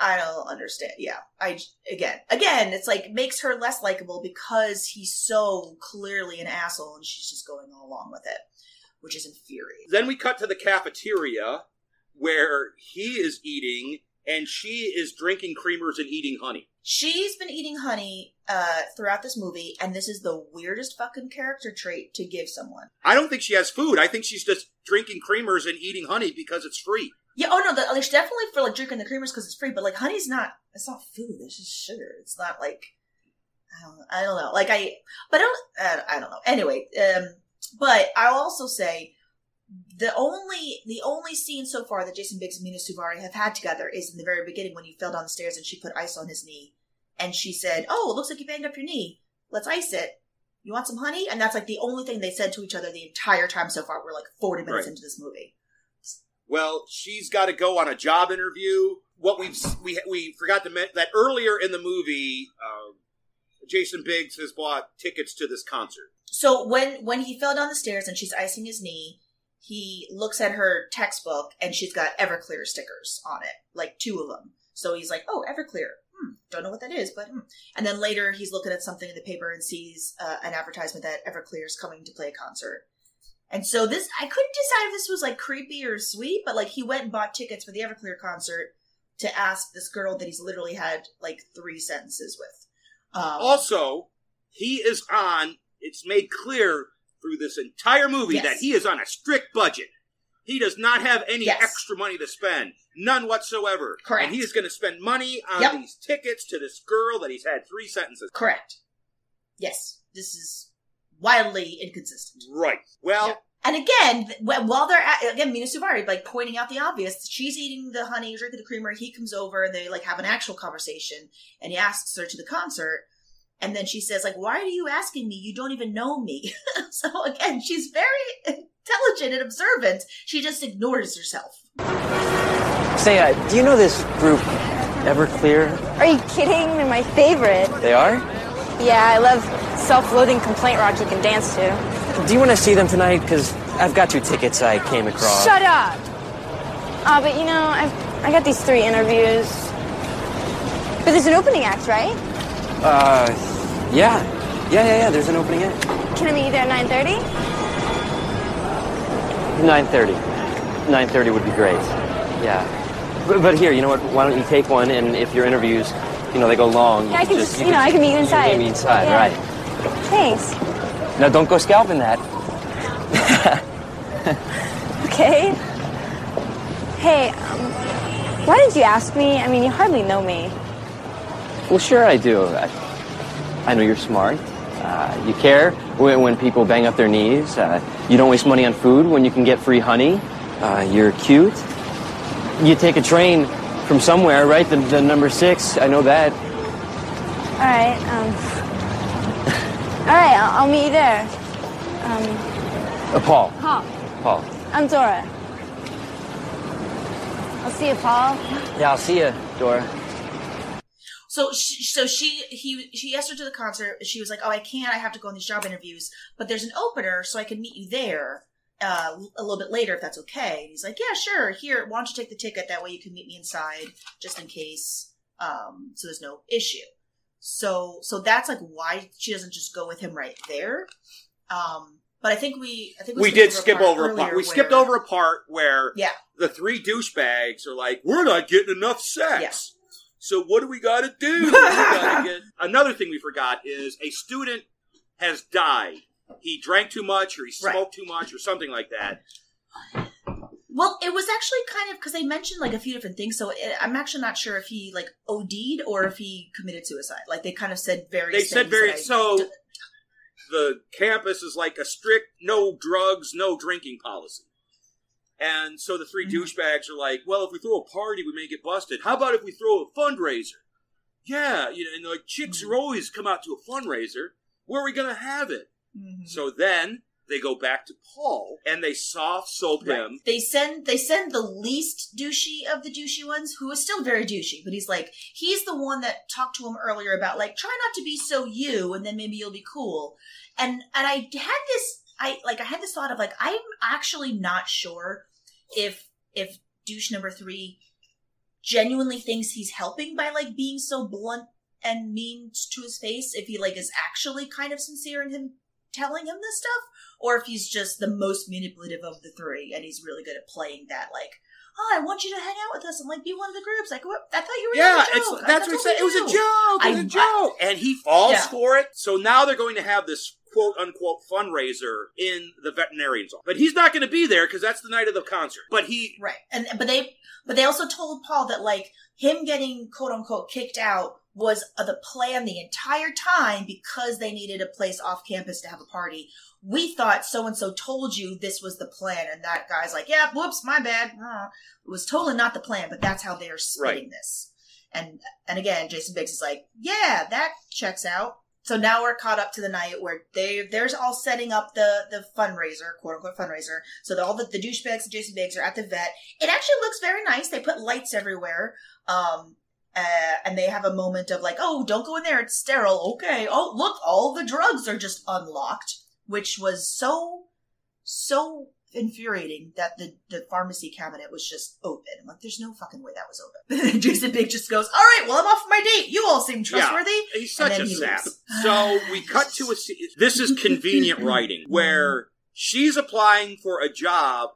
I don't understand. Yeah, I again, again, it's like makes her less likable because he's so clearly an asshole, and she's just going along with it, which is infuriating. Then we cut to the cafeteria where he is eating, and she is drinking creamers and eating honey. She's been eating honey uh, throughout this movie, and this is the weirdest fucking character trait to give someone. I don't think she has food. I think she's just drinking creamers and eating honey because it's free. Yeah. Oh no, the, like, definitely for like drinking the creamers because it's free, but like honey's not. It's not food. It's just sugar. It's not like I don't. I don't know. Like I, but I don't. Uh, I don't know. Anyway, um, but I'll also say the only the only scene so far that Jason Biggs and Mena Suvari have had together is in the very beginning when he fell down the stairs and she put ice on his knee, and she said, "Oh, it looks like you banged up your knee. Let's ice it." You want some honey? And that's like the only thing they said to each other the entire time so far. We're like 40 minutes Right. into this movie. Well, she's got to go on a job interview. What we've we we forgot to mention that earlier in the movie, uh, Jason Biggs has bought tickets to this concert. So when when he fell down the stairs and she's icing his knee, he looks at her textbook and she's got Everclear stickers on it, like two of them. So he's like, "Oh, Everclear. Hmm, don't know what that is, but." Hmm. And then later he's looking at something in the paper and sees uh, an advertisement that Everclear is coming to play a concert. And so this, I couldn't decide if this was like creepy or sweet, but like he went and bought tickets for the Everclear concert to ask this girl that he's literally had like three sentences with. Um, Also, he is on. It's made clear through this entire movie Yes. that he is on a strict budget. He does not have any Yes. extra money to spend, none whatsoever. Correct. And he is going to spend money on Yep. these tickets to this girl that he's had three sentences. Correct. Yes, this is wildly inconsistent. Right. Well, And again, while they're at, again, Mena Suvari like pointing out the obvious. She's eating the honey, drinking the creamer. He comes over and they like have an actual conversation, and he asks her to the concert. And then she says, like, why are you asking me? You don't even know me. so again, she's very intelligent and observant. She just ignores herself. Say, uh, do you know this group, Everclear? Are you kidding? They're my favorite. They are? Yeah, I love self-loathing complaint rock you can dance to. Do you want to see them tonight? Because I've got two tickets I came across. Shut up! Uh, but you know, I've, I got these three interviews. But there's an opening act, right? Uh, yeah. Yeah, yeah, yeah, there's an opening at Can I meet you there at 9.30? 9.30. 9.30 would be great. Yeah. But, but here, you know what? Why don't you take one, and if your interviews, you know, they go long... Yeah, I can just, you know, can- I can meet you inside. Meet me inside, Yeah. right. Thanks. Now, don't go scalping that. Okay. Hey, um, why did you ask me? I mean, you hardly know me. Well, sure I do. I, I know you're smart. Uh, you care when, when people bang up their knees. Uh, you don't waste money on food when you can get free honey. Uh, you're cute. You take a train from somewhere, right? The, the number six. I know that. All right. Um. all right. I'll, I'll meet you there. Um. Uh, Paul. Paul. Paul. I'm Dora. I'll see you, Paul. Yeah, I'll see you, Dora. So she, so she he she asked her to the concert. She was like, "Oh, I can't. I have to go on these job interviews, but there's an opener, so I can meet you there uh, a little bit later if that's okay." And he's like, "Yeah, sure. Here, why don't you take the ticket? That way you can meet me inside, just in case. Um, so there's no issue." So so that's like why she doesn't just go with him right there. Um, but I think we I think We skipped did over skip over a part. We skipped over a part where Yeah. the three douchebags are like, "We're not getting enough sex." So what do we got to do? We gotta get... Another thing we forgot is a student has died. He drank too much, or he smoked too much, or something like that. Well, it was actually kind of because they mentioned like a few different things. So it, I'm actually not sure if he like OD'd or if he committed suicide. Like they kind of said various. They said very so. The campus is like a strict no drugs, no drinking policy. And so the 3 Mm-hmm. douchebags are like, well, if we throw a party, we may get busted. How about if we throw a fundraiser? Yeah, you know, and like chicks Mm-hmm. are always come out to a fundraiser. Where are we gonna have it? Mm-hmm. So then they go back to Paul and they soft soap him. They send they send the least douchey of the douchey ones, who is still very douchey, but he's like he's the one that talked to him earlier about like try not to be so you, and then maybe you'll be cool. And and I had this I like I had this thought of like I'm actually not sure if if douche number three genuinely thinks he's helping by like being so blunt and mean to his face if he like is actually kind of sincere in him telling him this stuff or if he's just the most manipulative of the three and he's really good at playing that like oh i want you to hang out with us and like be one of the groups like what i thought you were Yeah, doing it's, that's what he said. It was a joke. It was a I- joke. and he falls Yeah. for it. So now they're going to have this quote unquote fundraiser in the veterinarian's office. But he's not going to be there because that's the night of the concert. But he. right and but they but they also told paul that like him getting quote unquote kicked out was uh, the plan the entire time because they needed a place off campus to have a party. We thought so and so told you this was the plan and that guy's like yeah whoops my bad. It was totally not the plan but that's how they're spinning Right. this. And and again jason biggs is like yeah that checks out. So now we're caught up to the night where they they're all setting up the the fundraiser quote unquote fundraiser. So all the, the douchebags and jason biggs are at the vet. It actually looks very nice. They put lights everywhere. Um uh, and they have a moment of like, oh, don't go in there; it's sterile. Okay. Oh, look, all the drugs are just unlocked, which was so, so infuriating that the the pharmacy cabinet was just open. I'm like, there's no fucking way that was open. Jason Big just goes, all right, well, I'm off my date. You all seem trustworthy. Yeah, he's such a he sap. So we cut to a. This is convenient writing where she's applying for a job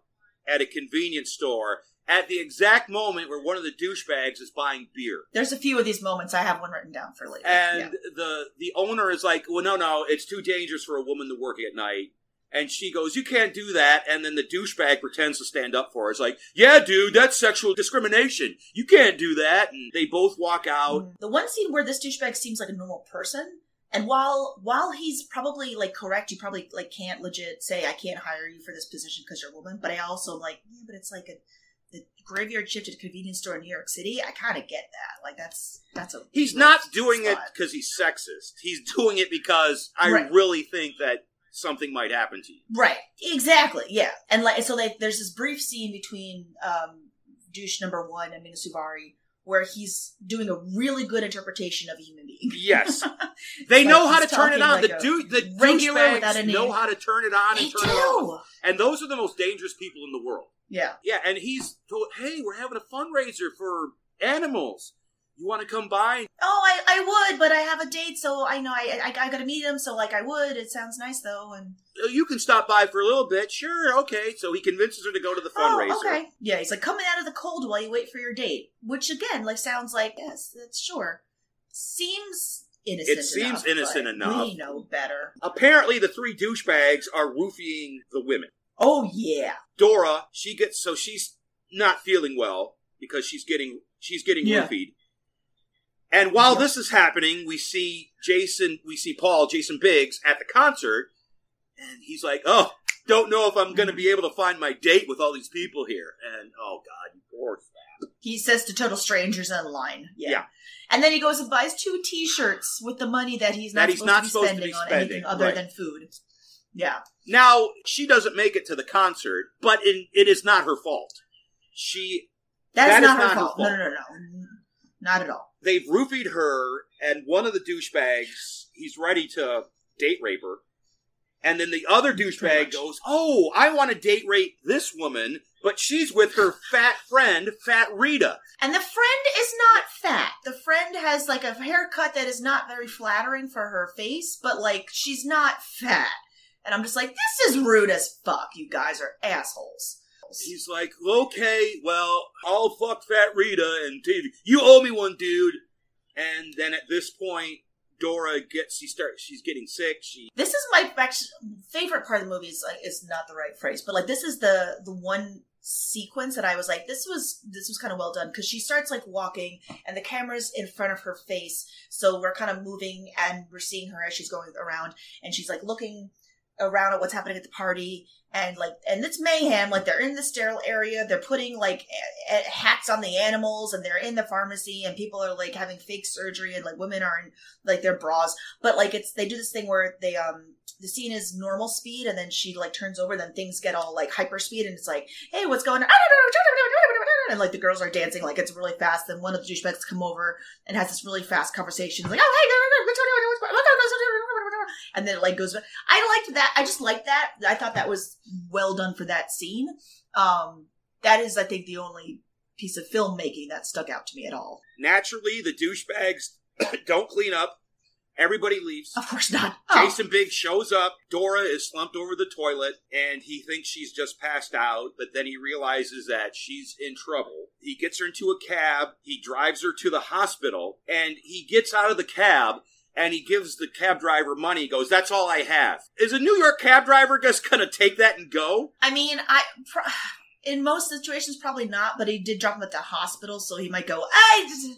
at a convenience store at the exact moment where one of the douchebags is buying beer. There's a few of these moments. I have one written down for later. And Yeah. the the owner is like, "Well, no, no, it's too dangerous for a woman to work at night." And she goes, "You can't do that." And then the douchebag pretends to stand up for her. It's like, "Yeah, dude, that's sexual discrimination. You can't do that." And they both walk out. Mm. The one scene where this douchebag seems like a normal person, and while while he's probably like correct, you probably like can't legit say I can't hire you for this position because you're a woman. But I also like, yeah, but it's like a the graveyard shift at a convenience store in New York City. I kind of get that. Like that's that's a He's not doing it because he's sexist. He's doing it because I Right. really think that something might happen to you. Right. Exactly. Yeah. And like so like there's this brief scene between um douche number one and Mena Suvari where he's doing a really good interpretation of a human being. Yes. They Like know how to turn it on. like the dude, the regular without douchebags a know how to turn it on and They turn it do. off. And those are the most dangerous people in the world. Yeah. Yeah, and he's told, hey, we're having a fundraiser for animals. You want to come by? Oh, I, I would, but I have a date, so I know I, I I gotta meet him. So like I would. It sounds nice though, and "Oh, You can stop by for a little bit. Sure, okay. So he convinces her to go to the fundraiser. oh, okay, yeah. He's like coming out of the cold while you wait for your date, which again, like sounds like yes, that's sure. Seems innocent. It seems enough, innocent enough. We know better. Apparently, the three douchebags are roofing the women. Oh yeah. Dora, she gets so she's not feeling well because she's getting she's getting Yeah. roofied. And while this is happening, we see Jason, we see Paul, Jason Biggs at the concert, and he's like, "Oh, don't know if I'm going to mm-hmm. be able to find my date with all these people here. And oh god, you poor fat. He says to total strangers in line. Yeah. Yeah. And then he goes and buys two T-shirts with the money that he's not, That he's supposed, not to be supposed to spending on anything other right. than food. Yeah. Now she doesn't make it to the concert, but it, it is not her fault. She that is That not, is her, not her fault. No, no, no, no. Not at all. they've roofied her, and one of the douchebags he's ready to date rape her, and then the other douchebag goes, "Oh, I want to date rape this woman, but she's with her fat friend, Fat Rita." And the friend is not fat. The friend has like a haircut that is not very flattering for her face, but like she's not fat. And I'm just like, this is rude as fuck. You guys are assholes. He's like, "Okay, well, I'll fuck Fat Rita and TV. You owe me one, dude." And then at this point, Dora gets she starts she's getting sick. She This is my favorite part of the movie. Is like is not the right phrase, but like this is the the one sequence that I was like, this was this was kind of well done because she starts like walking and the camera's in front of her face, so we're kind of moving and we're seeing her as she's going around, and she's like looking around at what's happening at the party. And like and it's mayhem. Like they're in the sterile area. They're putting like a- a- hats on the animals and they're in the pharmacy and people are like having fake surgery and like women are in like their bras. But like it's they do this thing where they um the scene is normal speed and then she like turns over then things get all like hyper speed and it's like hey what's going on? And like the girls are dancing like it's really fast. Then one of the douchebags come over and has this really fast conversation. Like oh hey what's going on what's going on and then it like goes i liked that i just liked that i thought that was well done for that scene um that is i think the only piece of filmmaking that stuck out to me at all naturally the douchebags don't clean up. Everybody leaves. of course not Oh. Jason Biggs shows up. Dora is slumped over the toilet, and he thinks she's just passed out, but then he realizes that she's in trouble. He gets her into a cab. He drives her to the hospital, and he gets out of the cab. And he gives the cab driver money. He goes, "That's all I have." Is a New York cab driver just gonna take that and go? I mean, I in most situations probably not, but he did drop him at the hospital, so he might go, "I,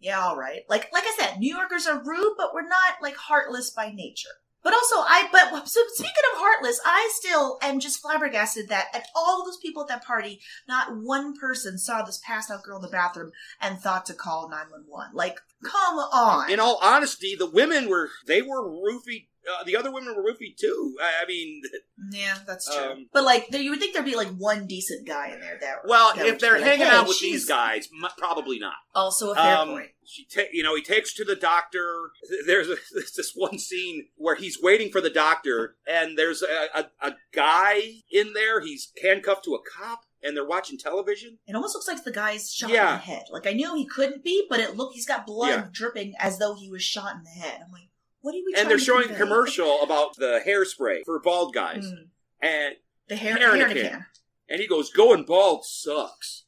yeah, all right." Like, like I said, New Yorkers are rude, but we're not like heartless by nature. But also, I but so speaking of heartless, I still am just flabbergasted that at all those people at that party, not one person saw this passed out girl in the bathroom and thought to call nine one one. Like, come on. In all honesty, the women were they were roofied. Uh, the other women were roofied too. I, I mean, Yeah, that's true. Um, but like, there, you would think there'd be like one decent guy in there that. well, that if they're be like, hanging "Hey, out with these guys, m- probably not. Also a fair Um, point. She, ta- you know, he takes her to the doctor. There's, a, there's this one scene where he's waiting for the doctor, and there's a, a, a guy in there. He's handcuffed to a cop, and they're watching television. It almost looks like the guy's shot Yeah. in the head. Like I knew he couldn't be, but it looked he's got blood Yeah. dripping as though he was shot in the head. I'm like, what are we? and they're showing a commercial about the hairspray for bald guys, Mm. and The hair, hair hair a in a can. can. and he goes, "Going bald sucks."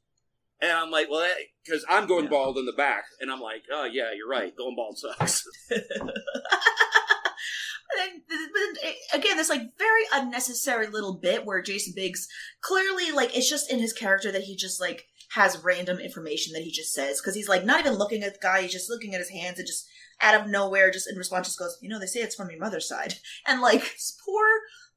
And I'm like, well, because I'm going bald in the back, and I'm like, oh yeah, you're right, going bald sucks. Then, again, this like very unnecessary little bit where Jason Biggs clearly like it's just in his character that he just like has random information that he just says because he's like not even looking at the guy, he's just looking at his hands and just out of nowhere, just in response, just goes, you know, they say it's from your mother's side, and like poor,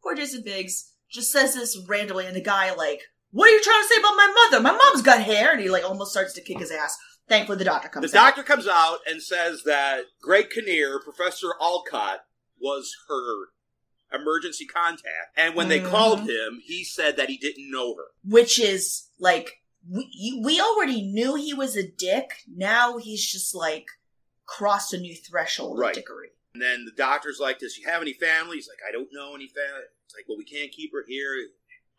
poor Jason Biggs just says this randomly, and the guy like, what are you trying to say about my mother? My mom's got hair, and he like almost starts to kick his ass. Thankfully, the doctor The comes. out. The doctor comes out and says that Greg Kinnear, Professor Alcott, was her emergency contact, and when they Mhm. called him, he said that he didn't know her. which is like we we already knew he was a dick. Now he's just like crossed a new threshold Right. of dickery. And then the doctor's like, "Does she have any family?" He's like, "I don't know any family." It's like, "Well, we can't keep her here.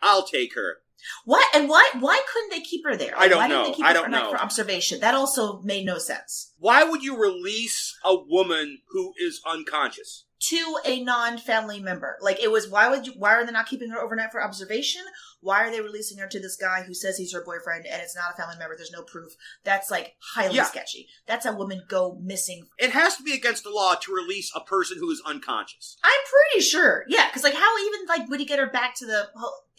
I'll take her." What and why? Why couldn't they keep her there? I don't why know. Didn't they keep I her don't for, know. for observation. That also made no sense Why would you release a woman who is unconscious? To a non-family member. Like it was. Why would you? Why are they not keeping her overnight for observation? Why are they releasing her to this guy who says he's her boyfriend and it's not a family member? There's no proof. That's like highly Yeah. sketchy. That's a woman go missing It has to be against the law to release a person who is unconscious. I'm pretty sure. Yeah, because like how even like would he get her back to the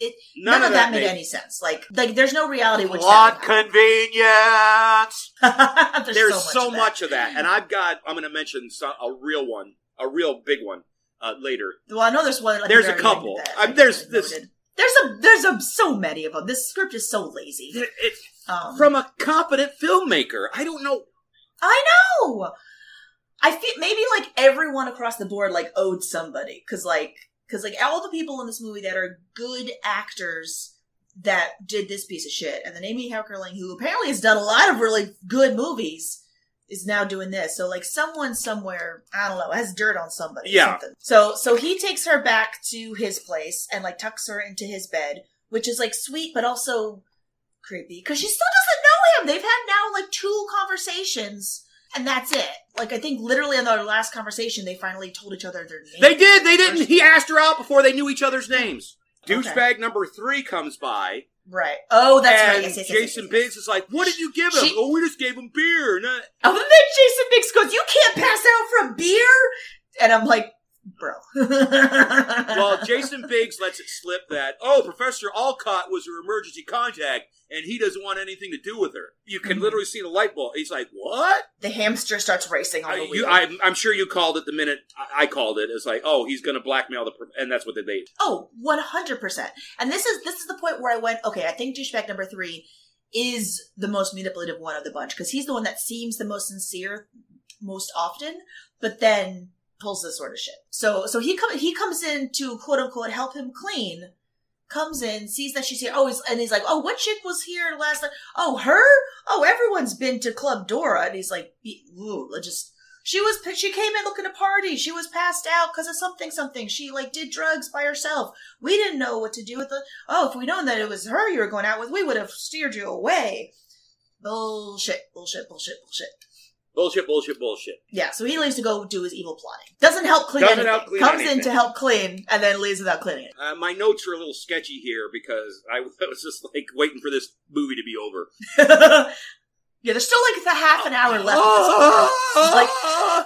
it None none, of of that, that made made- any sense. Like like there's no reality which Plot convenience. happen. There's, so much so of that. much of that, and I've got. I'm going to mention some, a real one, a real big one. uh, later. Well, I know there's one. Like, There's a couple. there's this noted. There's a there's a so many of them. This script is so lazy. it's Um, from a competent filmmaker. I don't know. I know. I feel maybe like everyone across the board like owed somebody because like because like all the people in this movie that are good actors that did this piece of shit, and then Amy Heckerling, who apparently has done a lot of really good movies, is now doing this. So like someone somewhere, I don't know, has dirt on somebody. Yeah. Something. So so he takes her back to his place and like tucks her into his bed, which is like sweet but also creepy because she still doesn't know him. They've had now like two conversations. And that's it. Like I think literally in their last conversation, they finally told each other their names. They did. They didn't. He asked her out before they knew each other's names. Okay. Douchebag number three comes by. Right. Oh, that's and right. Yes, yes, yes, Jason Biggs is like, "What did you give him? She- oh, we just gave him beer." And, uh, Oh, and then Jason Biggs goes, "You can't pass out from beer," and I'm like, "Bro." well, Jason Biggs lets it slip that, "Oh, Professor Alcott was her emergency contact, and he doesn't want anything to do with her." You can Mhm. literally see the light bulb. He's like, "What?" the hamster starts racing on I, the you, wheel. I'm, I'm sure you called it the minute I, I called it. It's like, "Oh, he's going to blackmail the," and that's what they did. Oh, 100%. And this is this is the point where I went, okay, I think douchebag number 3 is the most manipulative one of the bunch because he's the one that seems the most sincere most often, but then pulls this sort of shit. So so he come he comes in to quote unquote help him clean. Comes in, sees that she's here. Oh, he's, and he's like, "Oh, what chick was here last night? Oh, her? Oh, everyone's been to Club Dora." And he's like, "Ooh, just she was she came in looking to party. She was passed out because of something something. She like did drugs by herself. We didn't know what to do with the. Oh, if we known that it was her you were going out with, we would have steered you away. Bullshit, bullshit, bullshit, bullshit. Bullshit, bullshit, bullshit. Yeah, so he leaves to go do his evil plotting. Doesn't help clean Doesn't anything. help clean Comes in to help clean and then leaves without cleaning it. Uh, my notes are a little sketchy here because I was just like waiting for this movie to be over. yeah, there's still like the half an hour left. of this movie. like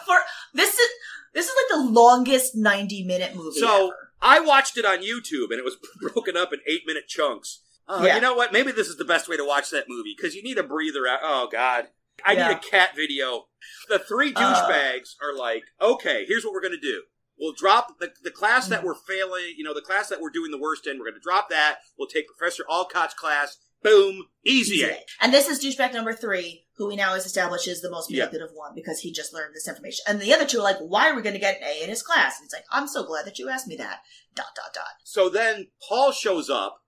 for this is this is like the longest 90 minute movie. So ever. I watched it on YouTube and it was broken up in eight minute chunks. Uh, Yeah. You know what? Maybe this is the best way to watch that movie because you need a breather out. Oh God, I Yeah. need a cat video. The three Uh. douchebags are like, okay, here's what we're gonna do. We'll drop the, the class Mm. that we're failing, you know, the class that we're doing the worst in. We're going to drop that. We'll take Professor Alcott's class. Boom, easy. Easy. And this is douchebag number three, who we now has established is the most Yeah. manipulative one because he just learned this information. And the other two are like, why are we going to get an A in his class? And it's like, I'm so glad that you asked me that. Dot, dot, dot. So then Paul shows up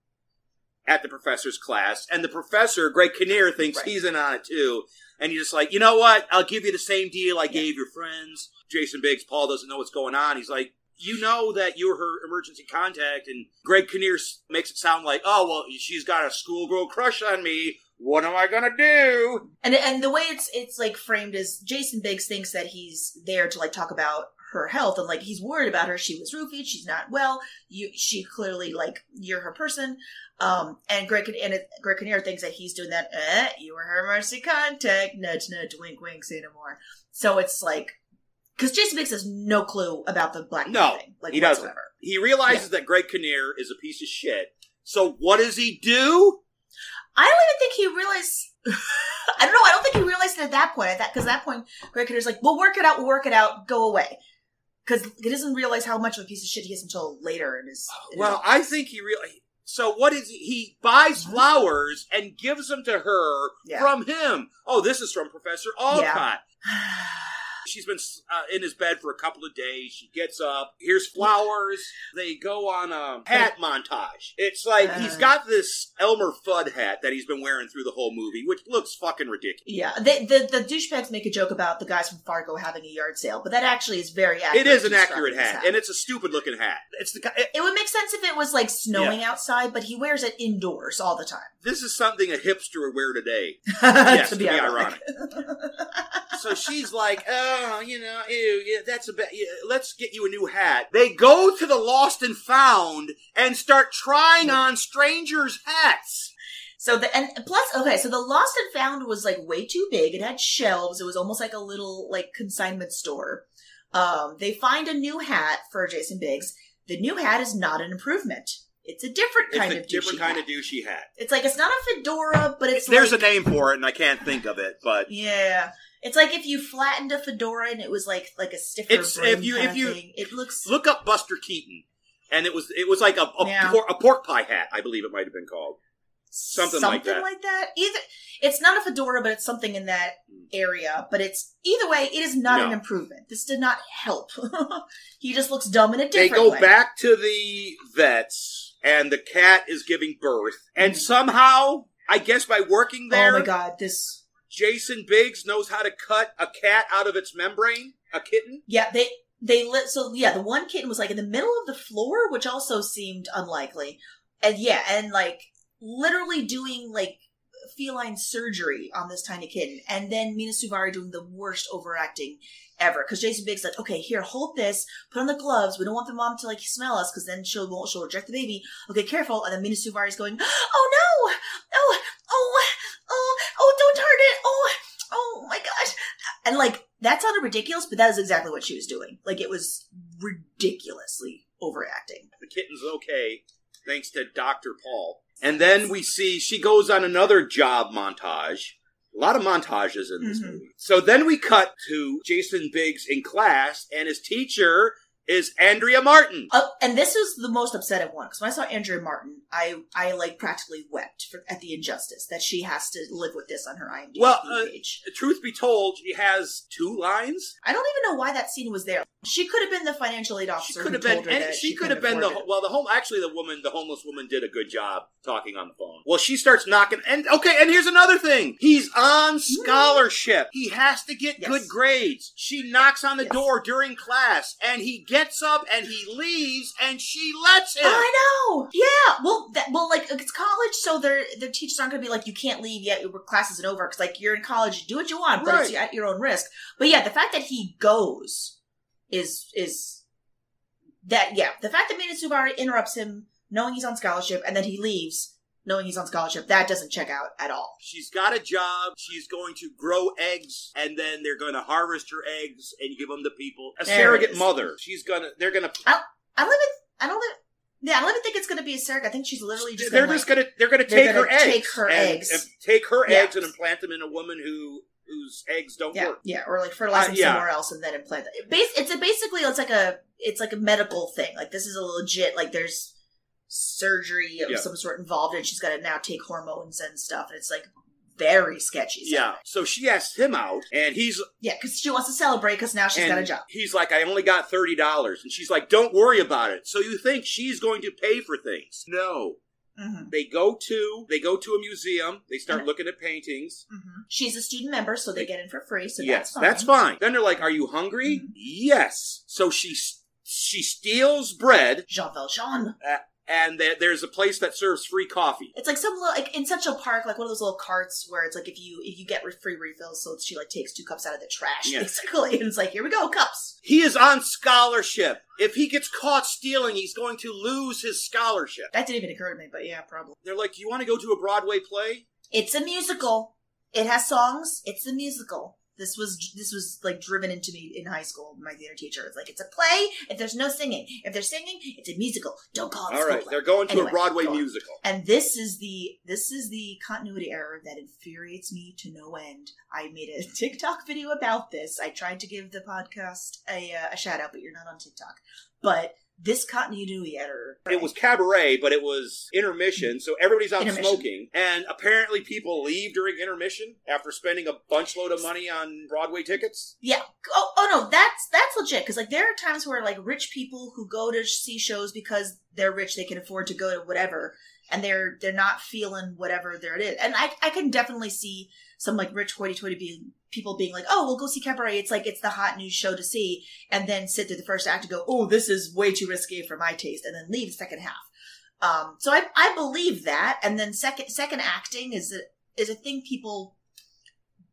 at the professor's class, and the professor, Greg Kinnear, thinks Right. he's in on it too. And you're just like, you know what? I'll give you the same deal I gave your friends. Jason Biggs, Paul doesn't know what's going on. He's like, you know that you're her emergency contact, and Greg Kinnear makes it sound like, oh well, she's got a schoolgirl crush on me. What am I gonna do? And and the way it's it's like framed is Jason Biggs thinks that he's there to like talk about her health and like he's worried about her. She was roofied. She's not well. You she clearly like you're her person. Um and Greg and it, Greg Kinnear thinks that he's doing that. Eh, you were her mercy contact. Nudge nudge. Wink wink. Say no more. So it's like because Jason Biggs has no clue about the black No, thing, like he doesn't. He realizes that Greg Kinnear is a piece of shit. So what does he do? I don't even think he realized. I don't know. I don't think he realized it at that point. At that because at that point, Greg Kinnear's like, "We'll work it out. We'll work it out. Go away." Because he doesn't realize how much of a piece of shit he is until later in his. in his Well, I think he really. So what is he? Buys mm-hmm. flowers and gives them to her Yeah. from him. Oh, this is from Professor Alcott. Yeah. She's been uh, in his bed for a couple of days. She gets up. Here's flowers. They go on a hat montage. It's like he's got this Elmer Fudd hat that he's been wearing through the whole movie, which looks fucking ridiculous. Yeah, they, the the douchebags make a joke about the guys from Fargo having a yard sale, but that actually is very accurate. It is an accurate this hat, and it's a stupid looking hat. It's the it- it would make sense if it was like snowing outside, but he wears it indoors all the time. this is something a hipster would wear today. yes, to to be be ironic. ironic. so she's like, oh, you know, ew, yeah, that's a bad. Yeah, let's get you a new hat. They go to the Lost and Found and start trying on strangers' hats. So the and plus okay, so the lost and found was like way too big. It had shelves. It was almost like a little like consignment store. Um, they find a new hat for Jason Biggs. The new hat is not an improvement. It's a different kind it's a of different kind hat. of douchey hat. It's like it's not a fedora, but it's There's like, a name for it, and I can't think of it, but yeah. It's like if you flattened a fedora and it was like like a stiffer. It's if you if you thing. it looks look up Buster Keaton, and it was it was like a a, Yeah. por- a pork pie hat, I believe it might have been called. Something, like that. like that. Either it's not a fedora, but it's something in that area. But it's either way, it is not No. an improvement. This did not help. he just looks dumb in a different. they go way. back to the vets, and the cat is giving birth, and somehow, I guess by working there, Mm-hmm. Oh my god, this. Jason Biggs knows how to cut a cat out of its membrane, a kitten. Yeah, they they lit. So yeah, the one kitten was like in the middle of the floor, which also seemed unlikely. And yeah, and like literally doing like feline surgery on this tiny kitten, and then Mena Suvari doing the worst overacting ever. Because Jason Biggs like, okay, here, hold this, put on the gloves. We don't want the mom to like smell us, because then she'll won't she'll reject the baby. Okay, careful. And then Mena Suvari's going, oh no, oh, oh, oh, oh, don't turn it, oh, oh my gosh, and like that sounded ridiculous, but that is exactly what she was doing. Like it was ridiculously overacting. The kitten's okay, thanks to Dr. Paul. And then we see she goes on another job montage. A lot of montages in this Mhm. movie. So then we cut to Jason Biggs in class, and his teacher is Andrea Martin. Uh, and this was the most upsetting one because when I saw Andrea Martin, I I like practically wept for, at the injustice that she has to live with this on her IMDb Well, uh, page. truth be told, she has two lines. I don't even know why that scene was there. She could have been the financial aid She officer. could have been, told her and that she could have been the it. well. The home actually, the woman, the homeless woman, did a good job talking on the phone. Well, she starts knocking, and okay, and here's another thing: he's on scholarship. He has to get Yes. good grades. She knocks on the Yes. door during class, and he gets up and he leaves, and she lets him. I know. Yeah. Well, that, well, like it's college, so their their teachers aren't going to be like, you can't leave yet. Your class isn't over because like you're in college, do what you want, but it's at your own risk. But yeah, the fact that he goes is is that yeah. The fact that Mena Suvari interrupts him, knowing he's on scholarship, and then he leaves, knowing he's on scholarship, that doesn't check out at all. She's got a job. She's going to grow eggs, and then they're going to harvest her eggs and give them to people. A There surrogate mother. She's gonna. They're gonna. I don't even. I don't even. Yeah, I don't even think it's going to be a surrogate. I think she's literally just. they're gonna, just like, gonna they're gonna they're take gonna her eggs, take her and- eggs. and take her Yeah. eggs and implant them in a woman who whose eggs don't yeah, work. yeah, or like fertilize Uh, them yeah. somewhere else and then implant it. It bas- It's a basically it's like a it's like a medical thing. Like this is a legit like there's surgery of Yeah. some sort involved, and she's got to now take hormones and stuff, and it's like very sketchy. Yeah. So she asked him out, and he's yeah, because she wants to celebrate because now she's got a job. He's like, I only got thirty dollars, and she's like, Don't worry about it. So you think she's going to pay for things? No. Mhm. They go to they go to a museum. They start And- looking at paintings. Mhm. She's a student member, so they get in for free. So yes, that's fine. Mm-hmm. that's fine. Then they're like, Are you hungry? Yes. So she she steals bread, Jean Valjean. uh, and there- there's a place that serves free coffee. It's like some little, like in Central Park, like one of those little carts where it's like if you if you get free refills, so she like takes two cups out of the trash, Yes. basically, and it's like here we go, cups. He is on scholarship. If he gets caught stealing, he's going to lose his scholarship. That didn't even occur to me, but yeah, probably. They're like, you want to go to a Broadway play?" It's a musical. It has songs. It's a musical. This was this was like driven into me in high school. My theater teacher was like, it's a play. If there's no singing, if there's singing, it's a musical. Don't call it. a All right, play. they're going to Anyway, a Broadway musical. And this is the this is the continuity error that infuriates me to no end. I made a TikTok video about this. I tried to give the podcast a, uh, a shout out, but you're not on TikTok. But this continuity error. It was cabaret, but it was intermission, so everybody's out smoking. And apparently, people leave during intermission after spending a bunch load of money on Broadway tickets. Yeah. Oh, oh no, that's that's legit. Because like there are times where like rich people who go to see shows because they're rich, they can afford to go to whatever, and they're they're not feeling whatever there it is. And I I can definitely see some like rich hoity-toity being people being like, oh, we'll go see Cabaret. It's like it's the hot new show to see, and then sit through the first act and go, oh, this is way too risky for my taste, and then leave the second half. Um, so I I believe that, and then second second acting is a is a thing people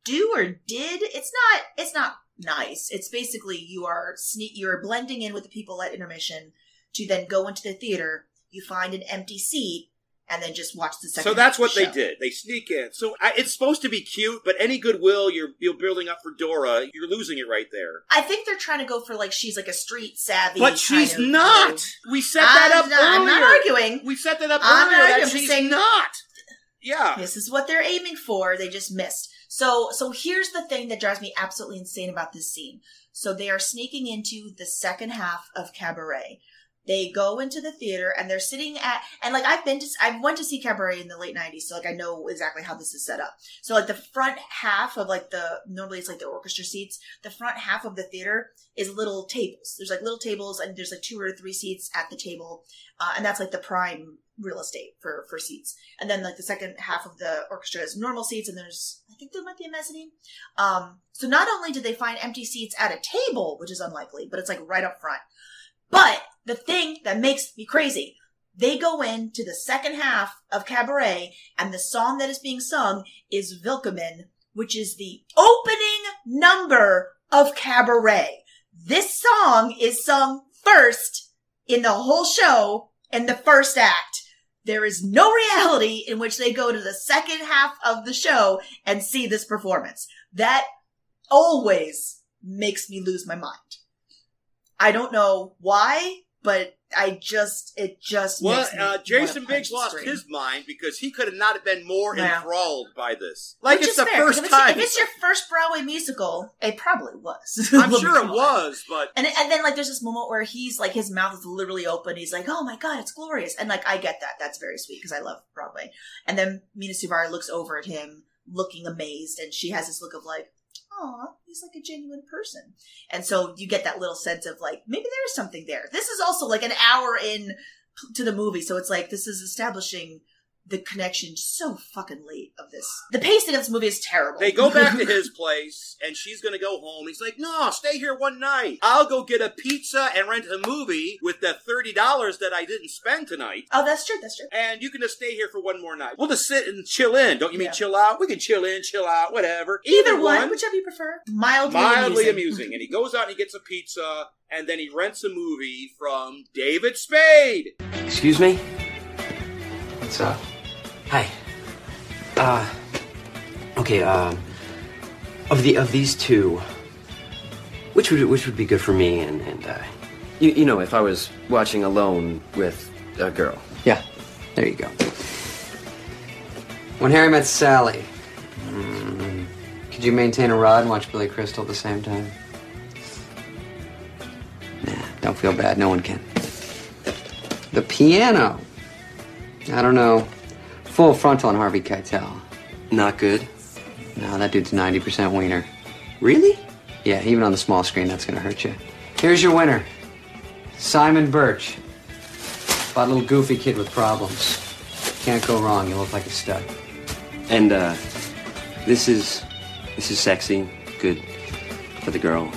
do or did. It's not it's not nice. It's basically you are sne- you're blending in with the people at intermission to then go into the theater. You find an empty seat and then just watch the second. So that's what they the show. did. They sneak in. So I, it's supposed to be cute, but any goodwill you're you're building up for Dora, you're losing it right there. I think they're trying to go for like she's like a street savvy, But she's not. We set that I'm up not, I'm not arguing. We set that up I'm not earlier. arguing. That I'm just she's saying- not. Yeah. This is what they're aiming for. They just missed. So, so here's the thing that drives me absolutely insane about this scene. So they are sneaking into the second half of Cabaret. They go into the theater and they're sitting at, and like I've been to, I went to see Cabaret in the late 90s, so like I know exactly how this is set up. So like the front half of like the, normally it's like the orchestra seats, the front half of the theater is little tables. There's like little tables and there's like two or three seats at the table. Uh, and that's like the prime real estate for, for seats. And then like the second half of the orchestra is normal seats and there's, I think there might be a mezzanine. Um, so not only did they find empty seats at a table, which is unlikely, but it's like right up front. But the thing that makes me crazy, they go into the second half of Cabaret and the song that is being sung is Willkommen, which is the opening number of Cabaret. This song is sung first in the whole show in the first act. There is no reality in which they go to the second half of the show and see this performance. That always makes me lose my mind. I don't know why, but I just it just Well, uh, Jason Biggs lost his mind because he could have not have been more Yeah. enthralled by this. Like Which it's the fair, first if it's, time. If it's your first Broadway musical, it probably was. I'm sure it was, but And and then like there's this moment where he's like his mouth is literally open. He's like, "Oh my god, it's glorious!" And like I get that. That's very sweet because I love Broadway. And then Mena Suvari looks over at him, looking amazed, and she has this look of like, "Aw, he's like a genuine person." And so you get that little sense of like maybe there is something there. This is also like an hour in to the movie, so it's like this is establishing the connection so fucking late of this. The pacing of this movie is terrible. they go back to his place and she's gonna go home. He's like, No, stay here one night. I'll go get a pizza and rent a movie with the thirty dollars that I didn't spend tonight. Oh, that's true. That's true. And you can just stay here for one more night. We'll just sit and chill in. Don't you mean Yeah. chill out? We can chill in, chill out, whatever. Either one, whichever you prefer. Mildly, mildly amusing. amusing. And he goes out and he gets a pizza, and then he rents a movie from David Spade. Excuse me? What's up? Hi. Uh, okay, um, of the, of these two, which would, which would be good for me and, and, uh, you, you know, if I was watching alone with a girl. Yeah, there you go. When Harry met Sally, mm, could you maintain a rod and watch Billy Crystal at the same time? Nah, don't feel bad. No one can. The piano. I don't know. Full frontal on Harvey Keitel. Not good. No, that dude's 90% wiener. Really? Yeah, even on the small screen, that's gonna hurt you. Here's your winner Simon Birch. About a little goofy kid with problems. Can't go wrong. You look like a stud. And, uh, this is, this is sexy, good for the girl.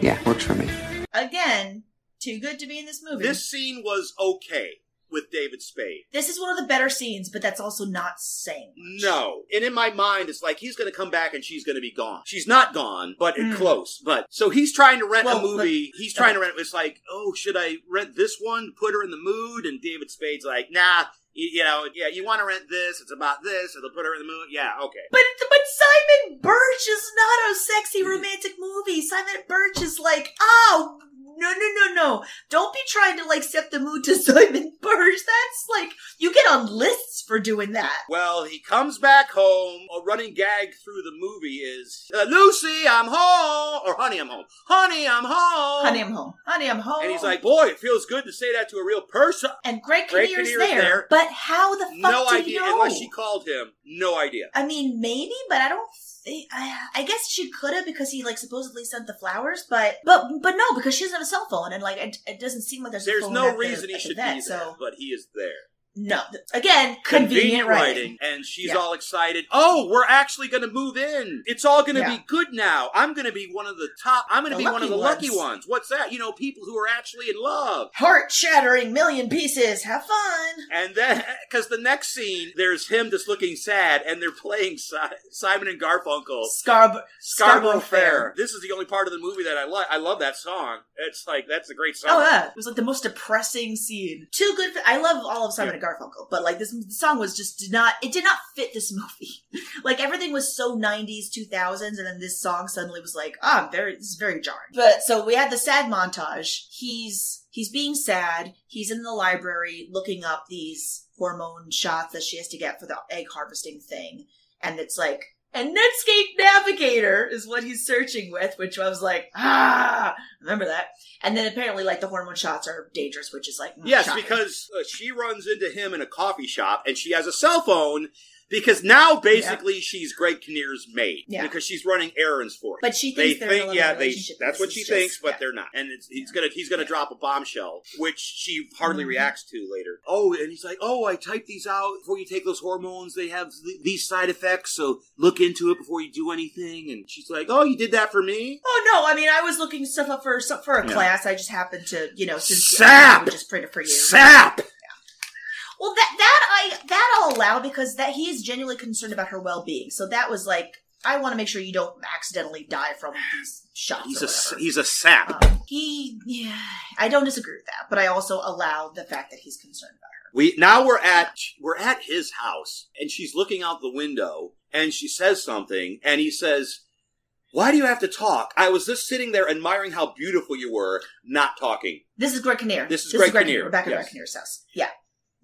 Yeah, works for me. Again, too good to be in this movie. This scene was okay with David Spade. This is one of the better scenes, but that's also not saying. No. And in my mind, it's like he's going to come back and she's going to be gone. She's not gone, but Mm. close. But so he's trying to rent Well, a movie. he's trying to rent. It's like, oh, should I rent this one? Put her in the mood. And David Spade's like, nah. You, you know, yeah, you want to rent this? It's about this. It'll put her in the mood. Yeah, okay. But but Simon Birch is not a sexy romantic movie. Simon Birch is like, oh no no no no! Don't be trying to like set the mood to Simon Birch. That's like you get on lists for doing that. Well, he comes back home. A running gag through the movie is uh, Lucy, I'm home, or Honey, I'm home. Honey, I'm home. Honey, I'm home. Honey, I'm home. And he's like, boy, it feels good to say that to a real person. and Greg Kinnear's there, there. but how the fuck No did idea, he know? unless she called him. No idea. I mean, maybe, but I don't. I, I guess she could have because he like supposedly sent the flowers, but but but no, because she doesn't have a cell phone, and like it, it doesn't seem like there's a There's no at the- reason he should vet, be there, So but he is there. No, again, convenient, writing. And she's Yeah. all excited. Oh, we're actually going to move in. It's all going to Yeah. be good now. I'm going to be one of the top. I'm going to be one of the lucky lucky ones. ones. What's that? You know, people who are actually in love. Heart shattering million pieces. Have fun. And then, because the next scene, there's him just looking sad, and they're playing si- Simon and Garfunkel. Scarb- Scarborough Fair. This is the only part of the movie that I like. I love that song. It's like that's a great song. Oh yeah, it was like the most depressing scene. Too good. For, I love all of Simon and Garfunkel, but like this song was just did not. It did not fit this movie. like everything was so '90s, 2000s, and then this song suddenly was like, ah, I'm very. Is very jarring. But so we had the sad montage. He's he's being sad. He's in the library looking up these hormone shots that she has to get for the egg harvesting thing, and it's like And Netscape Navigator is what he's searching with, which I was like, ah, remember that. And then apparently, like, the hormone shots are dangerous, which is like, mm, Yes, shocking. because uh, she runs into him in a coffee shop and she has a cell phone because now basically she's Greg Kinnear's maid Yeah. because she's running errands for him. But she thinks a think, yeah, they that's what she just- thinks, but yeah. they're not. And it's, he's gonna he's gonna drop a bombshell, which she hardly Mhm. reacts to later. Oh, and he's like, oh, I typed these out before you take those hormones. They have th- these side effects, so look into it before you do anything. And she's like, oh, you did that for me. Oh no! I mean, I was looking stuff up for for a Yeah. class. I just happened to, you know, since Sap! I just print it for you. Sap. Well, that that I that I'll allow because that he is genuinely concerned about her well being. So that was like, I want to make sure you don't accidentally die from these shots. He's a he's a sap. Um, he, yeah, I don't disagree with that, but I also allow the fact that he's concerned about her. We now we're at we're at his house, and she's looking out the window, and she says something, and he says, "Why do you have to talk? I was just sitting there admiring how beautiful you were, not talking." This is Greg Kinnear. This is Greg Kinnear, We're back at yes. Greg Kinnear's house. Yeah,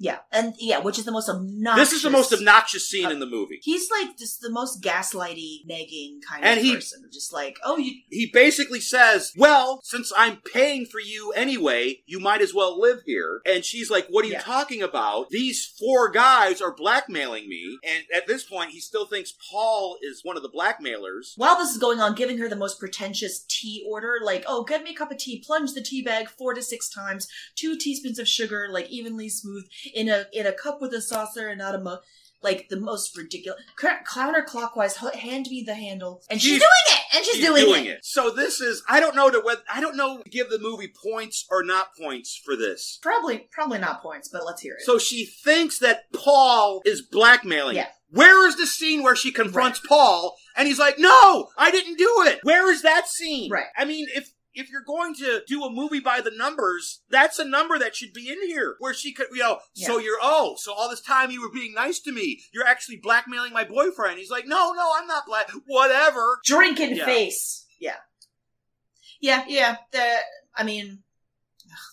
yeah, and yeah, which is the most obnoxious. This is the most obnoxious scene in the movie. He's like just the most gaslighty, nagging kind And of he- person. Just like, oh, you He basically says, "Well, since I'm paying for you anyway, you might as well live here." And she's like, "What are you Yeah. talking about? These four guys are blackmailing me." And at this point, he still thinks Paul is one of the blackmailers. While this is going on, giving her the most pretentious tea order, like, oh, get me a cup of tea, plunge the tea bag four to six times, two teaspoons of sugar, like evenly smooth, in a in a cup with a saucer and not a mug. Like the most ridiculous. Counterclockwise, hand me the handle, and she's, She's- doing it, and she's, doing, it. So this is I don't know to whether I don't know to give the movie points or not points for this. Probably, probably not points, but let's hear it. So she thinks that Paul is blackmailing. Yeah. Where is the scene where she confronts Paul and he's like, "No, I didn't do it." Where is that scene? Right. I mean, if if you're going to do a movie by the numbers, that's a number that should be in here. Where she could, you know, so you're oh, so all this time you were being nice to me, you're actually blackmailing my boyfriend. He's like, "No, no, I'm not black. Whatever." drinking Yeah. face. Yeah, yeah, yeah. The, I mean,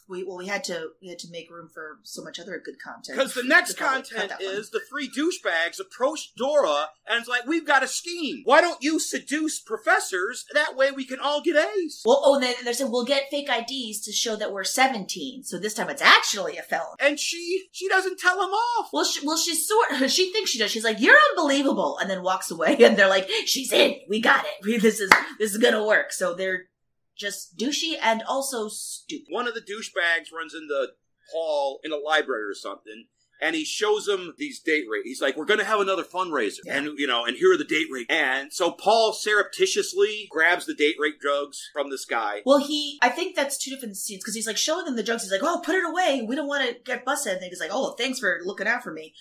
we well, we had to we had to make room for so much other good content. Because the next We probably cut content that one. is the three douchebags approach Dora and it's like, we've got a scheme. Why don't you seduce professors? That way we can all get A's. Well, oh, and then they said we'll get fake IDs to show that we're 17. So this time it's actually a felon. And she she doesn't tell him off. Well, she, well, she's sort. She thinks she does. She's like, "You're unbelievable," and then walks away. And they're like, "She's in. We got it. We, this is this is gonna work." So they're just douchey and also stupid. One of the douchebags runs into Paul in a library or something. And he shows him these date rapes. He's like, "We're going to have another fundraiser, and you know, and here are the date rapes." And so Paul surreptitiously grabs the date rape drugs from this guy. Well, he, I think that's two different scenes because he's like showing them the drugs. He's like, "Oh, put it away. We don't want to get busted." And he's like, "Oh, thanks for looking out for me."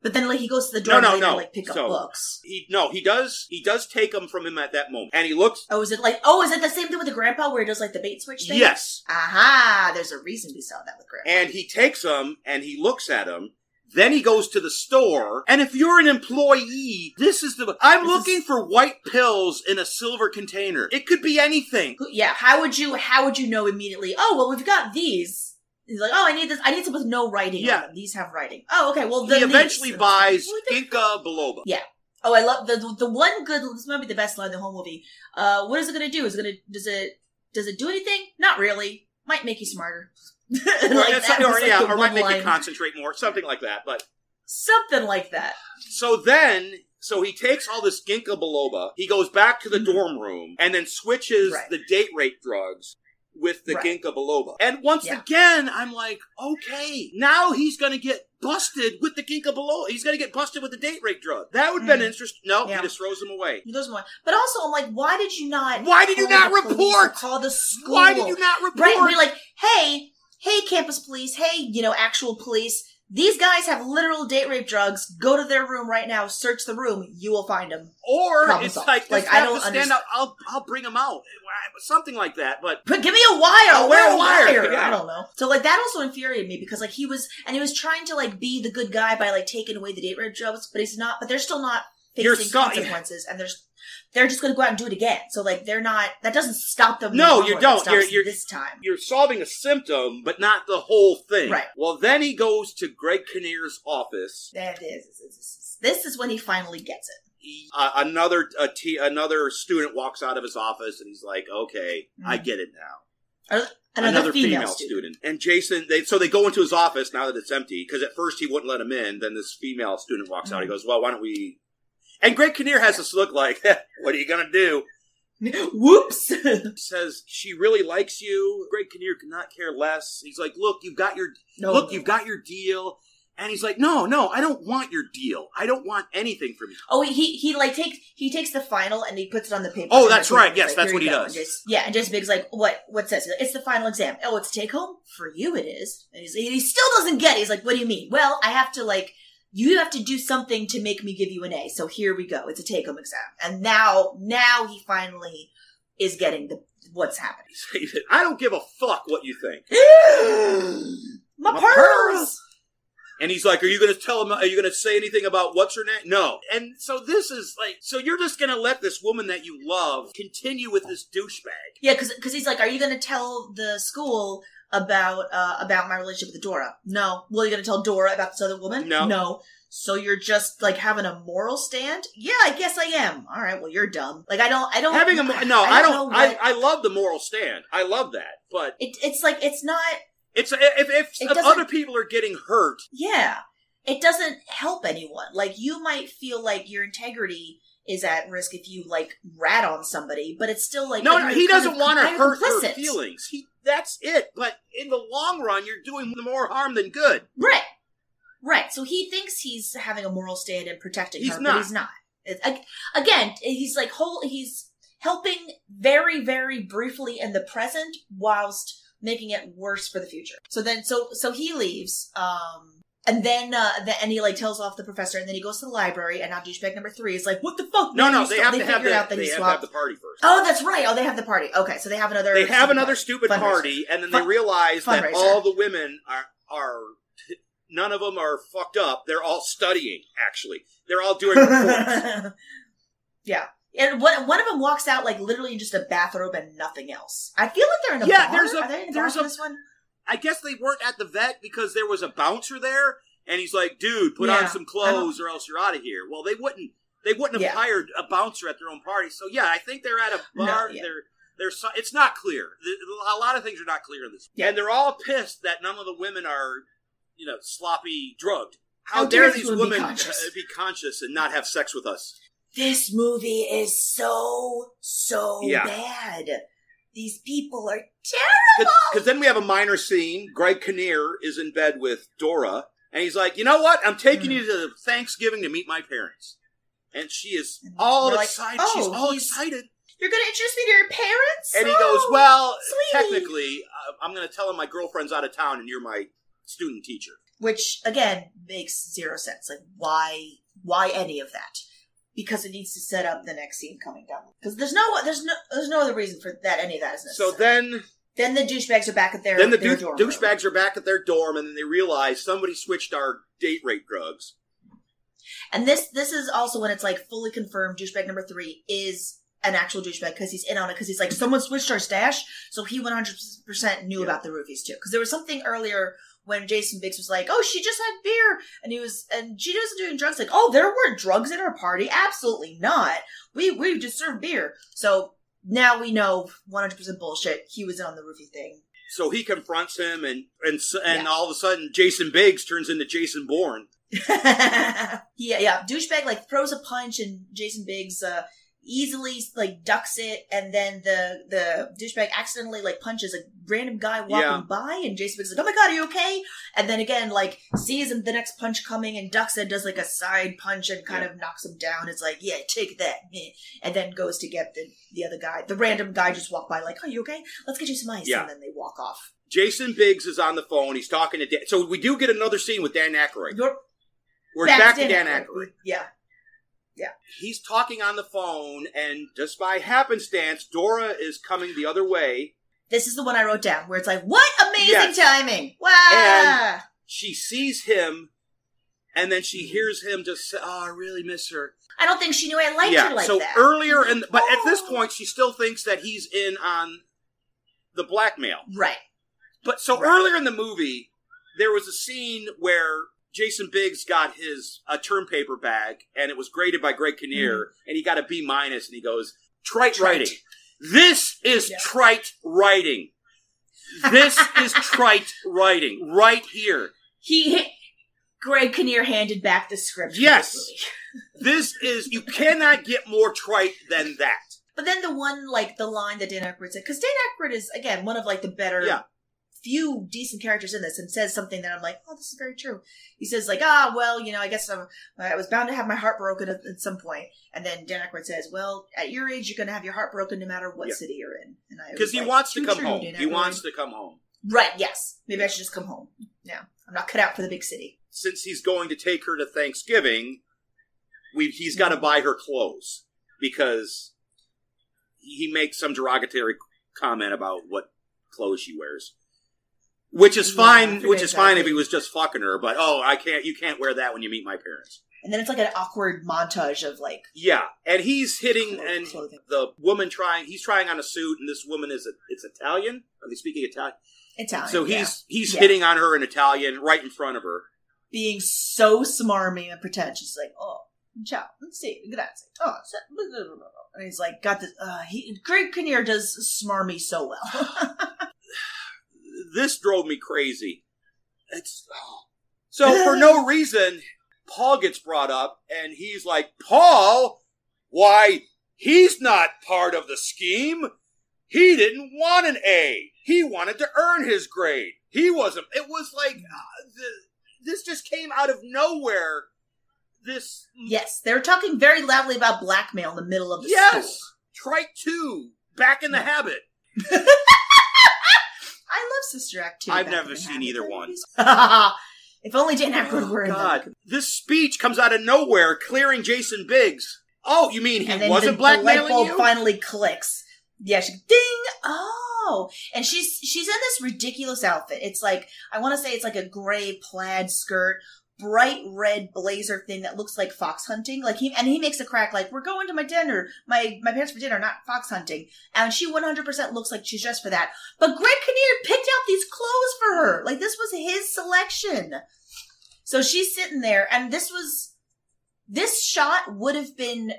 But then, like, he goes to the door No, no, later no. to like pick So- up books. He no, he does. He does take them from him at that moment, and he looks. Oh, is it like? Oh, is it the same thing with the grandpa where he does like the bait switch thing? Yes. Aha! There's a reason we saw that with grandpa. and he takes them and he looks at them. Then he goes to the store, and if you're an employee, this is the. I'm looking for white pills in a silver container. It could be anything. Yeah how would you how would you know immediately oh well we've got these he's like oh i need this i need some with no writing Yeah. these have writing oh okay well He eventually these. buys ginkgo biloba. yeah oh i love the the one good this might be the best line in the whole movie uh what is it gonna do is it gonna does it does it do anything not really might make you smarter Or, Like, that or, like, yeah, or might make you concentrate more, something like that. But something like that so then, so he takes all this ginkgo biloba, he goes back to the dorm room, and then switches Mm-hmm. Right. the date rape drugs with the Right. ginkgo biloba. And once Yeah. again, I'm like, okay, now he's gonna get busted with the ginkgo biloba. He's gonna get busted with the date rape drug. That would have been Mhm. interesting. No, Yeah. he just throws him away. he does more but also i'm like why did you not Why did you call not the report? call the school Why did you not report? Right, and be like, hey, hey, campus police, hey, you know, actual police. These guys have literal date rape drugs. Go to their room right now. Search the room. You will find them. Or Problem it's solved. like, Like, I don't stand understand- out. I'll I'll bring them out, something like that. But But give me a wire. I'll wear a wire, wire. yeah. I don't know. So like that also infuriated me because like he was and he was trying to like be the good guy by like taking away the date rape drugs, but he's not. But they're still not You're facing so- consequences, and there's they're just going to go out and do it again. So like they're not. That doesn't stop them. No, you don't. You're- you're- this time. you're solving a symptom, but not the whole thing. Right. Well, then he goes to Greg Kinnear's office. That is. This is when he finally gets it. uh, another t- another student walks out of his office and he's like, "Okay, I Mhm. get it now." Another, female, student. And Jason, they so they go into his office now that it's empty because at first he wouldn't let him in. Then this female student walks out. He Mhm. goes, "Well, why don't we?" And Greg Kinnear has this look like, "What are you gonna do?" Whoops. says she really likes you. Greg Kinnear could not care less. He's like, "Look, you've got your No, look, no. you've got your deal." And he's like, "No, no, I don't want your deal. I don't want anything from you." Oh, he he like takes he takes the final and he puts it on the paper. Oh, that's right. Yes, like, that's what he does. Jason- yeah, and just Big's like, "What? What's this?" Like, It's the final exam. Oh, it's take home for you. It is. And he's, he still doesn't get. it. He's like, "What do you mean?" Well, I have to like. You have to do something to make me give you an A. So here we go. It's a take home exam. And now, now he finally is getting the what's happening. I don't give a fuck what you think. My, My pearls! And he's like, "Are you going to tell him? Are you going to say anything about what's her name?" No. And so this is like, so you're just going to let this woman that you love continue with this douchebag? Yeah, because he's like, "Are you going to tell the school about uh, about my relationship with Dora?" No. Well, you're going to tell Dora about this other woman? No. No. So you're just like having a moral stand? Yeah, I guess I am. All right. Well, you're dumb. Like I don't. I don't. Having a mo- no, I don't. know I, I love the moral stand. I love that, but It, it's like it's not. it's if if, It if other people are getting hurt, Yeah, it doesn't help anyone. Like you might feel like your integrity is at risk if you like rat on somebody, but it's still like no, no, he doesn't of- want to hurt her feelings. He that's it. But in the long run, you're doing more harm than good. Right. Right. So he thinks he's having a moral stand and protecting He's her, not. but he's not. Again, he's like whole. He's helping very, very briefly in the present, whilst making it worse for the future. So then, so so he leaves. Um. And then, uh, the, and he like tells off the professor, and then he goes to the library, and now douchebag number three is like, "What the fuck?" No, man? no, You they have to have figured the, out that they he have to have swapped. the party first. Oh, that's right. Oh, they have the party. Okay, so they have another. They have another stupid Fundraiser. party, and then Fun- they realize that fundraiser. all the women are are none of them are fucked up. They're all studying. Actually, they're all doing reports. yeah. And one, one of them walks out like literally in just a bathrobe and nothing else. I feel like they're in a Yeah, bar. there's a- Are they in a there's for a- this one? I guess they weren't at the vet because there was a bouncer there, and he's like, "Dude, put Yeah. on some clothes, or else you're out of here." Well, they wouldn't. They wouldn't have Yeah. hired a bouncer at their own party. So yeah, I think they're at a No, bar. yeah. They're they're. It's not clear. A lot of things are not clear in this, Yeah. and they're all pissed that none of the women are, you know, sloppy drugged. How, How dare these woman be women conscious? uh, be conscious and not have sex with us? This movie is so, so Yeah. bad. These people are terrible. Because then we have a minor scene. Greg Kinnear is in bed with Dora, and he's like, "You know what? I'm taking you to Thanksgiving to meet my parents." And she is all We're like, excited. "Oh, She's all excited. You're going to introduce me to your parents? And he Oh, goes, "Well, sweetie." technically, uh, I'm going to tell him my girlfriend's out of town, and you're my student teacher." Which, again, makes zero sense. Like, why, why any of that? Because it needs to set up the next scene coming down. Because there's no, there's no, there's no other reason for that any of that is necessary. So then, Then the douchebags are back at their then the their douche, dorm douchebags are back at their dorm, and then they realize somebody switched our date rape drugs. And this this is also when it's like fully confirmed douchebag number three is an actual douchebag because he's in on it because he's like someone switched our stash, so he one hundred percent knew about the roofies too. Because there was something earlier when Jason Biggs was like, "Oh, she just had beer," and he was and she wasn't doing drugs. Like, "Oh, there weren't drugs at our party. Absolutely not. We we just served beer." So now we know one hundred percent bullshit. He was on the roofie thing. So he confronts him, and and and Yeah. all of a sudden, Jason Biggs turns into Jason Bourne. yeah, yeah. Douchebag like throws a punch and Jason Biggs uh easily like ducks it and then the the douchebag accidentally like punches a random guy walking Yeah. by and Jason Biggs is like, Oh my god, are you okay? And then again like sees him the next punch coming and ducks it, does like a side punch and kind Yeah. of knocks him down. It's like, Yeah, take that and then goes to get the the other guy. The random guy just walked by like, Are you okay? Let's get you some ice Yeah. and then they walk off. Jason Biggs is on the phone. He's talking to Dan. So we do get another scene with Dan Aykroyd. You're We're back, to to Dan Aykroyd. Aykroyd. Yeah. He's talking on the phone, and just by happenstance, Dora is coming the other way. This is the one I wrote down where it's like, what amazing Yes. timing! Wow! And she sees him, and then Mm-hmm. she hears him just say, "Oh, I really miss her." I don't think she knew I liked yeah. her like so that. earlier, and but at this Oh. point, she still thinks that he's in on the blackmail. right. But so Right. earlier in the movie, there was a scene where Jason Biggs got his a term paper bag, and it was graded by Greg Kinnear, mm-hmm. and he got a B minus, and he goes trite. Trite. writing. This is trite writing. This is trite writing right here. He, Greg Kinnear handed back the script. Yes. this. This is you cannot get more trite than that. But then the one, like the line that Dan Aykroyd said, because Dan Aykroyd is again one of like the better, Yeah. Few decent characters in this, and says something that I'm like, oh, this is very true. He says like, ah, well, you know, I guess I'm, I was bound to have my heart broken at, at some point, and then Dan Aykroyd says, well, at your age, you're going to have your heart broken no matter what Yeah. city you're in, and I Because he like, wants to come true, home. Dan He Aykroyd." wants to come home. Right? Yes. Maybe I should just come home. Yeah, I'm not cut out for the big city. Since he's going to take her to Thanksgiving, we he's got to buy her clothes because he makes some derogatory comment about what clothes she wears. Which is Yeah, fine. which is fine if he was just fucking her. But oh, I can't. You can't wear that when you meet my parents. And then it's like an awkward montage of like, Yeah, and he's hitting Clo- and clothing. the woman trying. He's trying on a suit, and this woman is a, it's Italian. Are they speaking Italian? Italian. So yeah. he's he's Yeah. hitting on her in Italian right in front of her. being so smarmy and pretentious, like, oh, ciao, let's see, grazie. Oh, and he's like, got this. Uh, he Greg Kinnear does smarmy so well. this drove me crazy. It's oh. so for no reason, Paul gets brought up, and he's like, "Paul, why he's not part of the scheme? He didn't want an A. He wanted to earn his grade. He wasn't. It was like uh, the, this just came out of nowhere. This yes, they were talking very loudly about blackmail in the middle of the yes, school. Trike two, back in the habit. Sister Act 2. I've never seen either one. if only Dan oh, Aykroyd were in God, them. this speech comes out of nowhere, clearing Jason Biggs. Oh, you mean he and then wasn't the, the light blackmailing bulb you? finally clicks. Yeah, she ding. Oh, and she's she's in this ridiculous outfit. It's like I want to say it's like a gray plaid skirt, bright red blazer thing that looks like fox hunting. Like he and he makes a crack like we're going to my dinner, my my parents for dinner, not fox hunting. And she one hundred percent looks like she's dressed for that. But Greg Kinnear picked out these clothes for her. Like this was his selection. So she's sitting there, and this was this shot would have been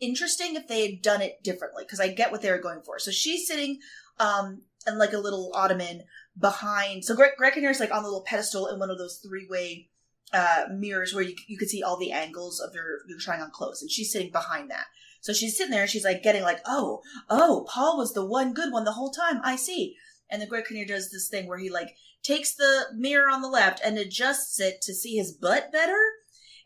interesting if they had done it differently because I get what they were going for. So she's sitting um in like a little ottoman behind. So Greg, Greg Kinnear's like on the little pedestal in one of those three way uh mirrors where you you could see all the angles of your your trying on clothes, and she's sitting behind that. So she's sitting there and she's like getting like, oh, oh, Paul was the one good one the whole time. I see. And then Greg Kinnear does this thing where he like takes the mirror on the left and adjusts it to see his butt better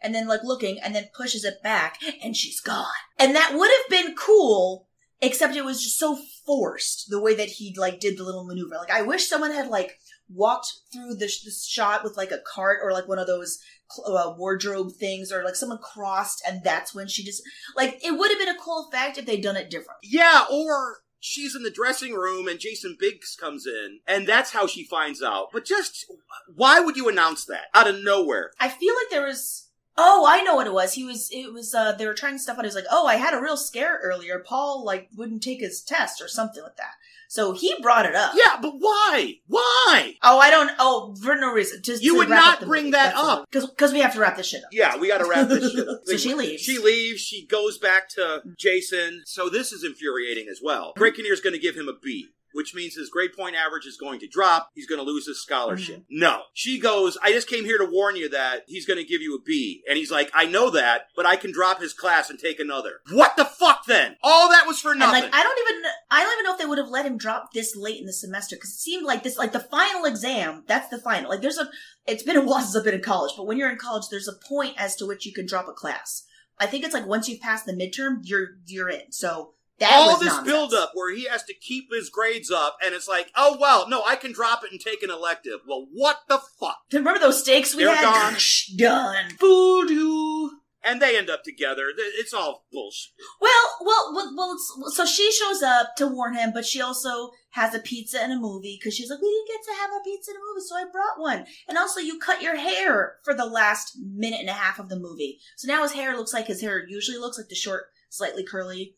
and then like looking and then pushes it back and she's gone. And that would have been cool, except it was just so forced the way that he like did the little maneuver. Like I wish someone had like walked through this, this shot with like a cart or like one of those cl- uh, wardrobe things or like someone crossed and that's when she just like it would have been a cool effect if they'd done it different. Yeah, or she's in the dressing room and Jason Biggs comes in, and that's how she finds out. But just why would you announce that out of nowhere? I feel like there was. Oh, I know what it was. He was. It was. uh They were trying stuff out. He was like, "Oh, I had a real scare earlier. Paul like wouldn't take his test or something like that." So he brought it up. Yeah, but why? Why? Oh, I don't. Oh, for no reason. Just You to would not bring movie. that That's up. because because we have to wrap this shit up. Yeah, we got to wrap this shit up. So she leaves. She leaves. She goes back to Jason. So this is infuriating as well. Greg Kinnear's going to give him a B. Which means his grade point average is going to drop. He's going to lose his scholarship. Mm-hmm. No. She goes, I just came here to warn you that he's going to give you a B. And he's like, I know that, but I can drop his class and take another. What the fuck then? All that was for nothing. like, I don't even, I don't even know if they would have let him drop this late in the semester because it seemed like this, like the final exam. That's the final. Like, there's a. It's been a while since I've been in college, but when you're in college, there's a point as to which you can drop a class. I think it's like once you've passed the midterm, you're you're in. So that all this nonsense. build up where he has to keep his grades up and it's like, oh well, no, I can drop it and take an elective. Well, what the fuck? Remember those stakes we They're had? gone. Done. Fooled you. And they end up together. It's all bullshit. Well, well, well, well so she shows up to warn him, but she also has a pizza and a movie because she's like, we didn't get to have a pizza and a movie, so I brought one. And also, you cut your hair for the last minute and a half of the movie, so now his hair looks like his hair usually looks like the short, slightly curly.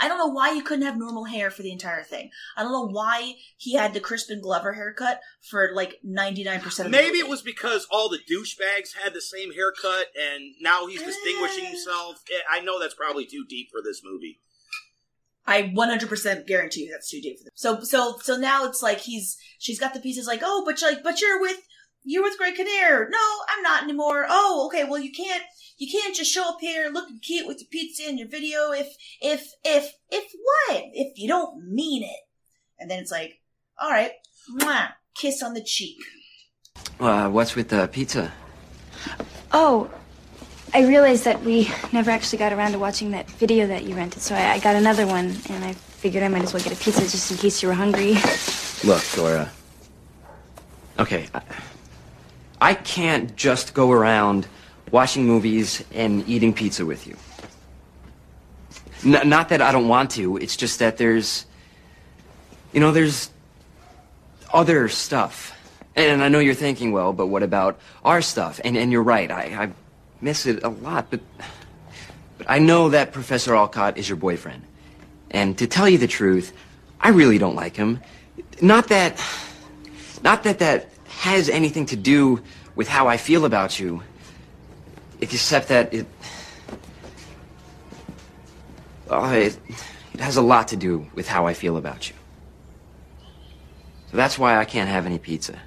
I don't know why you couldn't have normal hair for the entire thing. I don't know why he had the Crispin Glover haircut for like 99% of the Maybe it was because all the douchebags had the same haircut, and now he's distinguishing himself. Eh, I know that's probably too deep for this movie. I 100% guarantee you that's too deep for them. So, so, so now it's like he's, she's got the pieces like, oh, but you're like, but you're with, you're with Greg Kinnear. No, I'm not anymore. Oh, okay. Well, you can't, you can't just show up here looking cute with your pizza and your video if, if, if, if what? If you don't mean it. And then it's like, all right, mwah, kiss on the cheek. Uh, what's with the pizza? Oh, I realized that we never actually got around to watching that video that you rented, so I, I got another one, and I figured I might as well get a pizza just in case you were hungry. Look, Dora. Okay, I, I can't just go around watching movies and eating pizza with you. N- not that I don't want to, it's just that there's. You know, there's other stuff. And I know you're thinking, well, but what about our stuff? And, and you're right, I, I miss it a lot, but. But I know that Professor Alcott is your boyfriend. And to tell you the truth, I really don't like him. Not that. Not that that has anything to do with how I feel about you, except that it. Oh, it, it has a lot to do with how I feel about you. So that's why I can't have any pizza.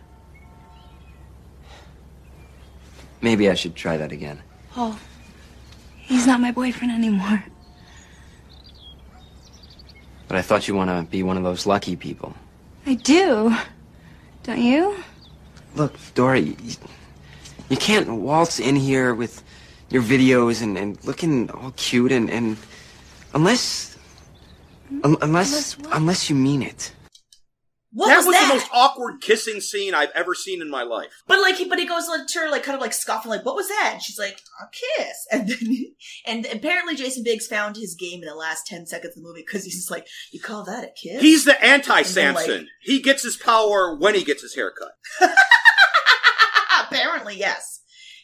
Maybe I should try that again. Oh, he's not my boyfriend anymore. But I thought you want to be one of those lucky people. I do. Don't you? Look, Dora, you, you can't waltz in here with your videos and, and looking all cute and, and unless un- unless unless you mean it. What that was was that? the most awkward kissing scene I've ever seen in my life. But like, he, but he goes to her, like, kind of like scoffing, like, "What was that?" And she's like, "A kiss." And then, and apparently, Jason Biggs found his game in the last ten seconds of the movie because he's just like, "You call that a kiss?" He's the anti-Samson. like- he gets his power when he gets his haircut. apparently, yes.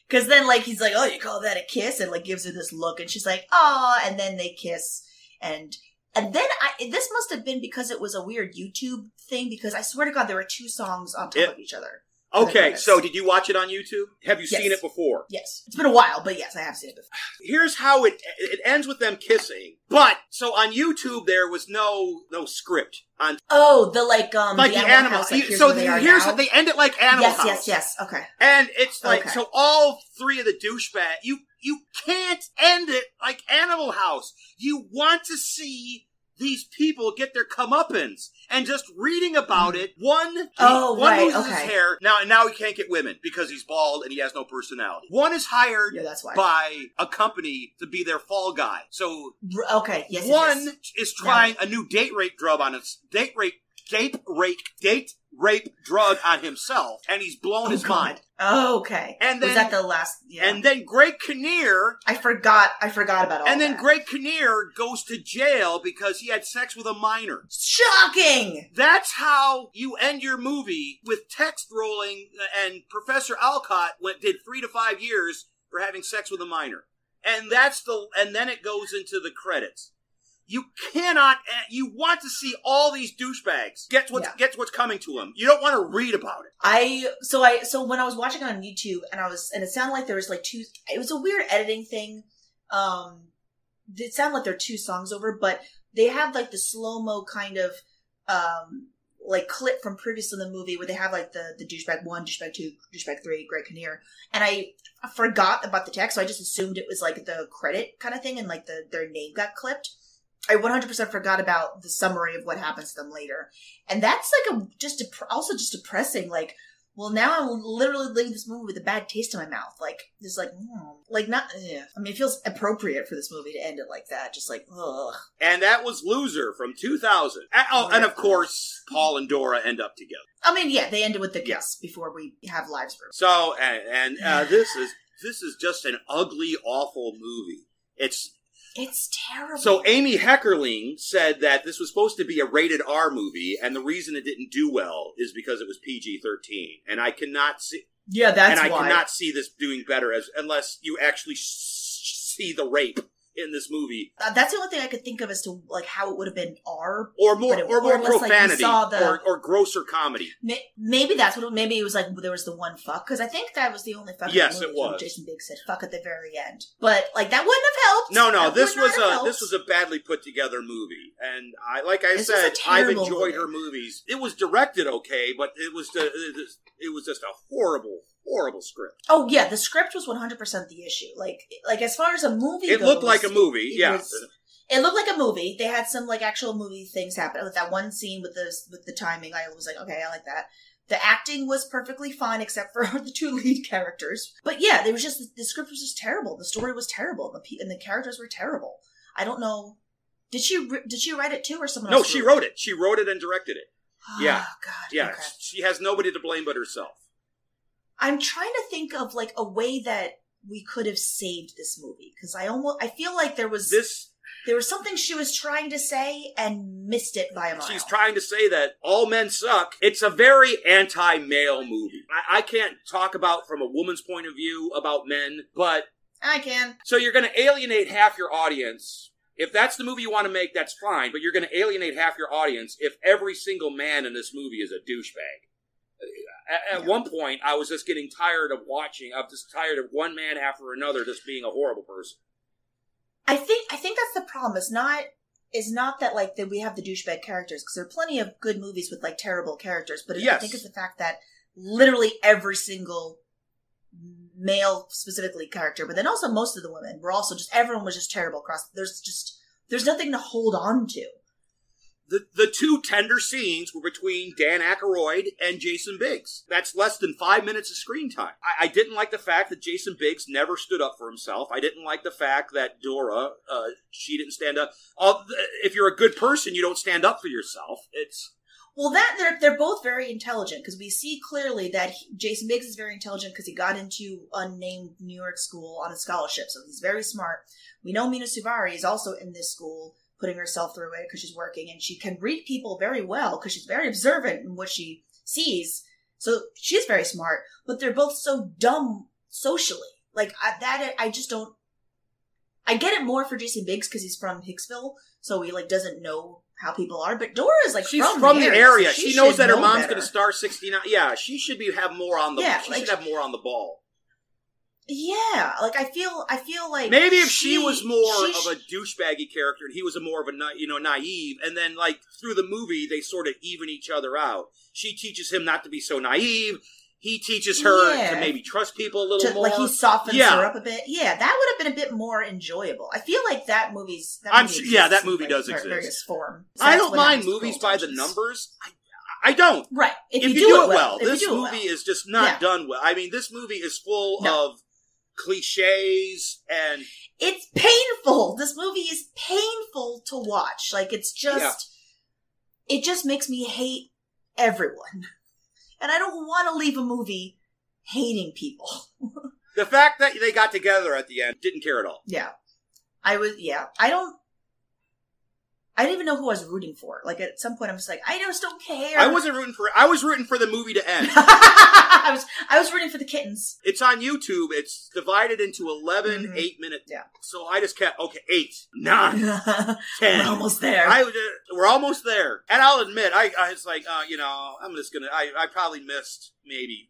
Because then, like, he's like, "Oh, you call that a kiss?" And like, gives her this look, and she's like, "Oh," and then they kiss, and and then I this must have been because it was a weird YouTube thing because I swear to God, there were two songs on top It- of each other. Okay, so did you watch it on YouTube? Have you Yes. seen it before? Yes, it's been a while, but yes, I have seen it before. Here's how it it ends with them kissing. But so on YouTube there was no no script on Oh, the like um like the, the, animal, house, like, here's so they here's now. they end it like Animal yes, House. yes, yes. Yes, okay. And it's like Okay. so all three of the douchebag you you can't end it like Animal House. You want to see these people get their comeuppance, and just reading about it, one Oh, one right, loses okay. his hair now, and now he can't get women because he's bald and he has no personality. One is hired Yeah, that's why. by a company to be their fall guy. So Okay. Yes. one yes. is trying a new date rape drug on his date rape date rape date rape drug on himself, and he's blown Oh, his God. mind. Okay. And was then- that the last? Yeah. And then Greg Kinnear, I forgot. I forgot about all and then that. Greg Kinnear goes to jail because he had sex with a minor. Shocking. That's how you end your movie with text rolling, uh, and Professor Alcott went did three to five years for having sex with a minor, and that's the and then it goes into the credits. You cannot. eh, You want to see all these douchebags get what's Yeah. gets what's coming to them. You don't want to read about it. I so I so when I was watching on YouTube and I was and it sounded like there was like two. It was a weird editing thing. Um, it sounded like there are two songs over, but they have like the slow mo kind of um like clip from previous in the movie where they have like the the douchebag one, douchebag two, douchebag three, Greg Kinnear, and I forgot about the text, so I just assumed it was like the credit kind of thing, and like the their name got clipped. I 100% forgot about the summary of what happens to them later, and that's like a just dep- also just depressing. Like, well, now I'm literally leaving this movie with a bad taste in my mouth. Like, just like, mm, like not. Yeah. I mean, it feels appropriate for this movie to end it like that. Just like, ugh. And that was Loser from 2000. And- Oh, and of course, Paul and Dora end up together. I mean, yeah, they ended with the kiss before we have lives for. So, and, and uh, this is this is just an ugly, awful movie. It's It's terrible. so Amy Heckerling said that this was supposed to be a rated R movie, and the reason it didn't do well is because it was PG thirteen. And I cannot see, yeah, that's and I why. cannot see this doing better as unless you actually s- see the rape in this movie, Uh, that's the only thing I could think of as to like how it would have been R or more it- or more less profanity, saw the- or, or grosser comedy. May- Maybe that's what. Maybe it was like there was the one fuck because I think that was the only fuck. Yes, it was. Jason Biggs said fuck at the very end, but like that wouldn't have helped. No, no, That this was a helped. this was a badly put together movie, and I like I This said, I've enjoyed movie. her movies. It was directed okay, but it was the, it it was just a horrible, horrible script. Oh yeah, the script was one hundred percent the issue. Like like as far as a movie, It looked like a movie, it yeah. was- it looked like a movie. They had some like actual movie things happen. With that one scene with the with the timing, I was like, okay, I like that. The acting was perfectly fine except for the two lead characters. But yeah, there was just the script was just terrible. The story was terrible. The pe- and the characters were terrible. I don't know. Did she did she write it too, or someone No, she wrote it. She wrote it and directed it. Oh, yeah, Oh, God, yeah. okay. She has nobody to blame but herself. I'm trying to think of like a way that we could have saved this movie because I almost I feel like there was this there was something she was trying to say and missed it by a mile. She's trying to say that all men suck. It's a very anti-male movie. I, I can't talk about from a woman's point of view about men, but I can. so you're going to alienate half your audience. If that's the movie you want to make, that's fine. But you're going to alienate half your audience if every single man in this movie is a douchebag. At, at one point, I was just getting tired of watching. I'm just tired of one man after another just being a horrible person. I think I think that's the problem. It's not is not that like that we have the douchebag characters because there are plenty of good movies with like terrible characters, but I Yes. think it's the fact that literally every single male specifically character, but then also most of the women were also just everyone was just terrible across. There's just there's nothing to hold on to. The the two tender scenes were between Dan Aykroyd and Jason Biggs. That's less than five minutes of screen time. I, I didn't like the fact that Jason Biggs never stood up for himself. I didn't like the fact that Dora, uh, she didn't stand up. All, if you're a good person, you don't stand up for yourself. It's Well, that they're they're both very intelligent because we see clearly that he, Jason Biggs is very intelligent because he got into unnamed New York school on a scholarship, so he's very smart. We know Mena Suvari is also in this school, putting herself through it because she's working, and she can read people very well because she's very observant in what she sees. So she's very smart, but they're both so dumb socially. Like I, that, I just don't. I get it more for Jason Biggs because he's from Hicksville, so he like doesn't know how people are. But Dora is like she's from, from, the area. so she, knows that her know mom's going to star 69. Yeah, she should be have more on the. Yeah, she like- should have more on the ball. Yeah, like I feel, I feel like Maybe if she, was more she of a douchebaggy character and he was a more of a you know naive, and then like through the movie they sort of even each other out. She teaches him not to be so naive. He teaches her Yeah. to maybe trust people a little to, more. like he softens yeah. her up a bit. Yeah, that would have been a bit more enjoyable. I feel like that movie's. That I'm movie sure- yeah, that movie in, does var- exist. Various form. So I don't mind movies by the numbers. I, I don't. Right. If, If, you, do, do, it well, if this you movie well. is just not Yeah. done well. I mean, this movie is full No. of cliches and It's painful. This movie is painful to watch. Like it's just, it just makes me hate everyone, and I don't want to leave a movie hating people. the fact that they got together at the end didn't care at all. Yeah. I was, yeah. I don't, I didn't even know who I was rooting for. Like at some point, I'm just like, I just don't care. I wasn't rooting for. I was rooting for the movie to end. I was, I was rooting for the kittens. It's on YouTube. It's divided into 11 Mhm. eight minute. Yeah. So I just kept, okay, eight, nine, ten. We're almost there. I, uh, we're almost there. And I'll admit, I, I was like, uh, you know, I'm just gonna, I, I probably missed maybe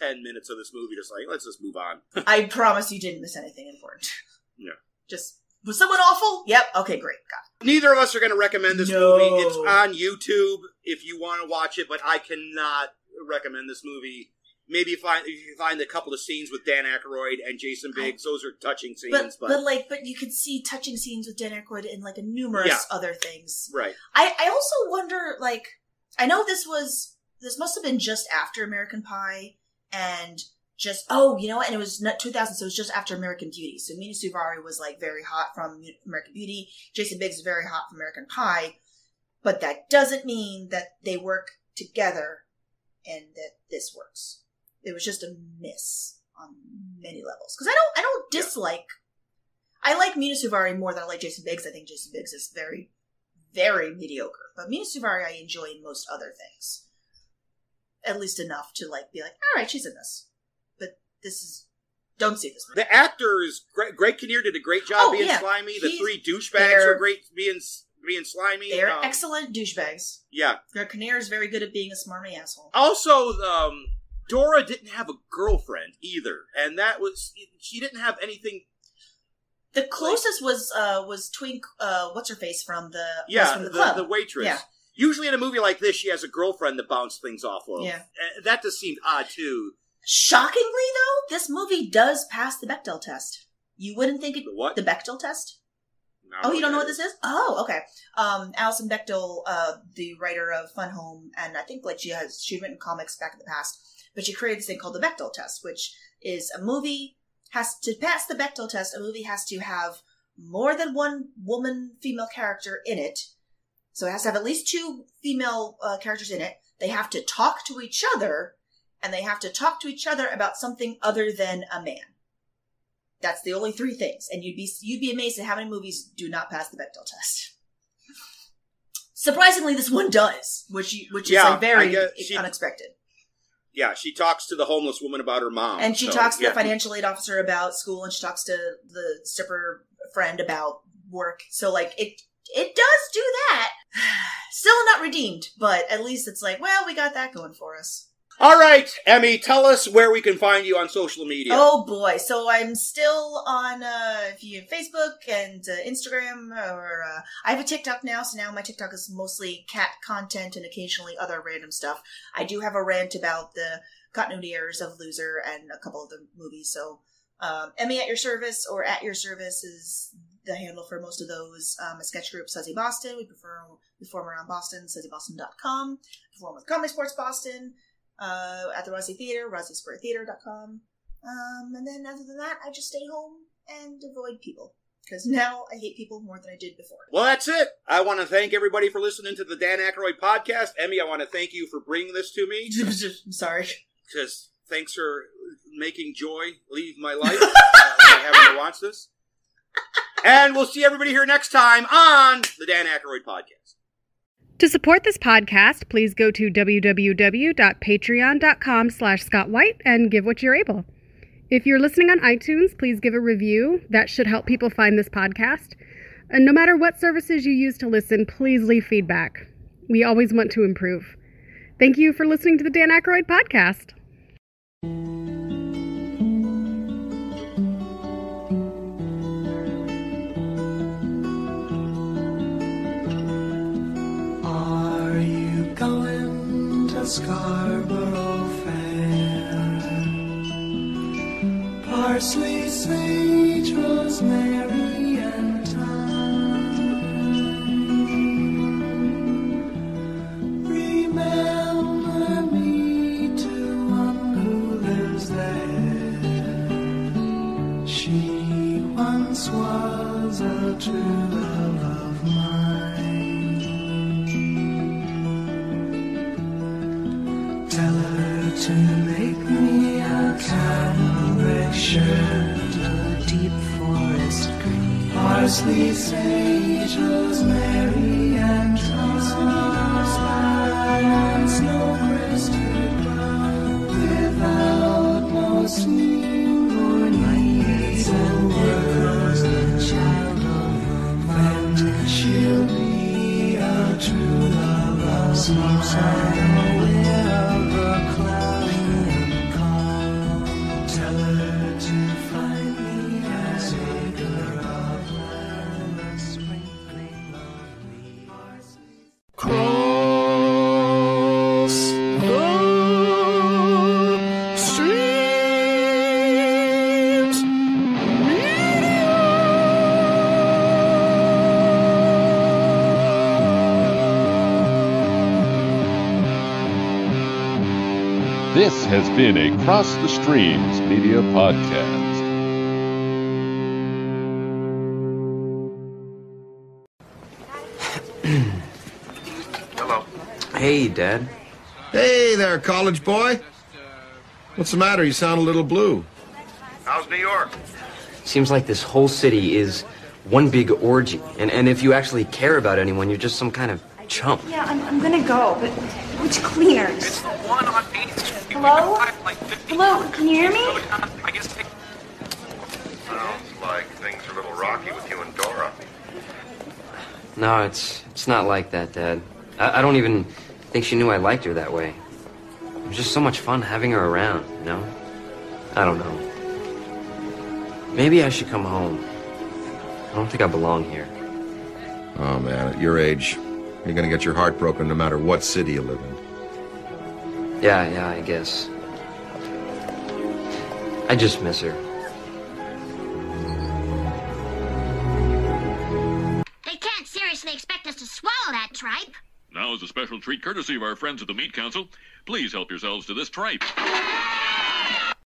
10 minutes of this movie. Just like, let's just move on. I promise you didn't miss anything important. Yeah. Just was someone awful? Yep. Okay, great. Got Neither of us are going to recommend this No. movie. It's on YouTube if you want to watch it, but I cannot recommend this movie. Maybe if, I, if you find a couple of scenes with Dan Aykroyd and Jason Biggs, those are touching scenes. But, But, but like, but you could see touching scenes with Dan Aykroyd in like a numerous Yeah. other things. right. I, I also wonder, like, I know this was, this must have been just after American Pie and just, oh, you know what? And it was not 2000, so it was just after American Beauty. So Mena Suvari was like very hot from American Beauty. Jason Biggs is very hot from American Pie. But that doesn't mean that they work together and that this works. It was just a miss on many levels. Cause I don't, I don't dislike, I like Mena Suvari more than I like Jason Biggs. I think Jason Biggs is very very mediocre. But Mena Suvari I enjoy in most other things. At least enough to like be like, all right, she's in this. This is Don't see this movie. The actors, Greg, Greg Kinnear did a great job Oh, being yeah. slimy. The He's- three douchebags they're- great being being slimy. They're Um, excellent douchebags. Yeah. Greg Kinnear is very good at being a smarmy asshole. Also, um, Dora didn't have a girlfriend either, and that was she didn't have anything. The closest was uh was Twink uh what's her face from the Yeah, from the, the, club. the waitress. Yeah. Usually in a movie like this, she has a girlfriend to bounce things off of. Yeah. Uh, that just seemed odd too. Shockingly though, this movie does pass the Bechdel test. You wouldn't think it what? the Bechdel test? No, Oh, you don't know what this is? Oh, okay. Um, Alison Bechdel, uh, the writer of Fun Home, and I think like she has she'd written comics back in the past, but she created this thing called the Bechdel test, which is a movie has to pass the Bechdel test. A movie has to have more than one woman female character in it, so it has to have at least two female uh, characters in it. They have to talk to each other, and they have to talk to each other about something other than a man. That's the only three things, and you'd be you'd be amazed at how many movies do not pass the Bechdel test. Surprisingly, this one does, which which Yeah, is like very guess she- unexpected. Yeah, she talks to the homeless woman about her mom, and she so, talks to yeah. the financial aid officer about school, and she talks to the stripper friend about work. So like it it does do that. Still not redeemed, but at least it's like, well, we got that going for us. All right, Emmy, tell us where we can find you on social media. Oh boy! So I'm still on uh, if you Facebook and uh, Instagram, or uh, I have a TikTok now. So now my TikTok is mostly cat content and occasionally other random stuff. I do have a rant about the continuity errors of Loser and a couple of the movies. So um, Emmy at your service or at your service is the handle for most of those. Um, a sketch group, Suzy Boston. We perform, we form around Boston, SuzyBoston.com. Perform with ComedySportz Boston uh, at the Rossi Theater, RossiSquareTheater.com. Um, and then other than that, I just stay home and avoid people. Because now I hate people more than I did before. Well, that's it. I want to thank everybody for listening to the Dan Aykroyd podcast. Emmy, I want to thank you for bringing this to me. I'm sorry. Because thanks for making Joy leave my life uh, having to watch this. And we'll see everybody here next time on the Dan Aykroyd podcast. To support this podcast, please go to www.patreon.com slash Scott White and give what you're able. If you're listening on iTunes, please give a review. That should help people find this podcast. And no matter what services you use to listen, please leave feedback. We always want to improve. Thank you for listening to the Dan Aykroyd podcast. Going been a Cross the Streams Media Podcast. Hello. Hey, Dad. Hey there, college boy. What's the matter? You sound a little blue. How's New York? Seems like this whole city is one big orgy. And, and if you actually care about anyone, you're just some kind of chump. Yeah, I'm, I'm gonna go, but which cleaners? One on Main Street. Hello? Hello, can you hear me? I guess Sounds like things are a little rocky with you and Dora. No, it's it's not like that, Dad. I, I don't even think she knew I liked her that way. It was just so much fun having her around, you know? I don't know. Maybe I should come home. I don't think I belong here. Oh, man, at your age, you're gonna get your heart broken no matter what city you live in. Yeah, yeah, I guess. I just miss her. They can't seriously expect us to swallow that tripe. Now, as a special treat courtesy of our friends at the Meat Council, please help yourselves to this tripe.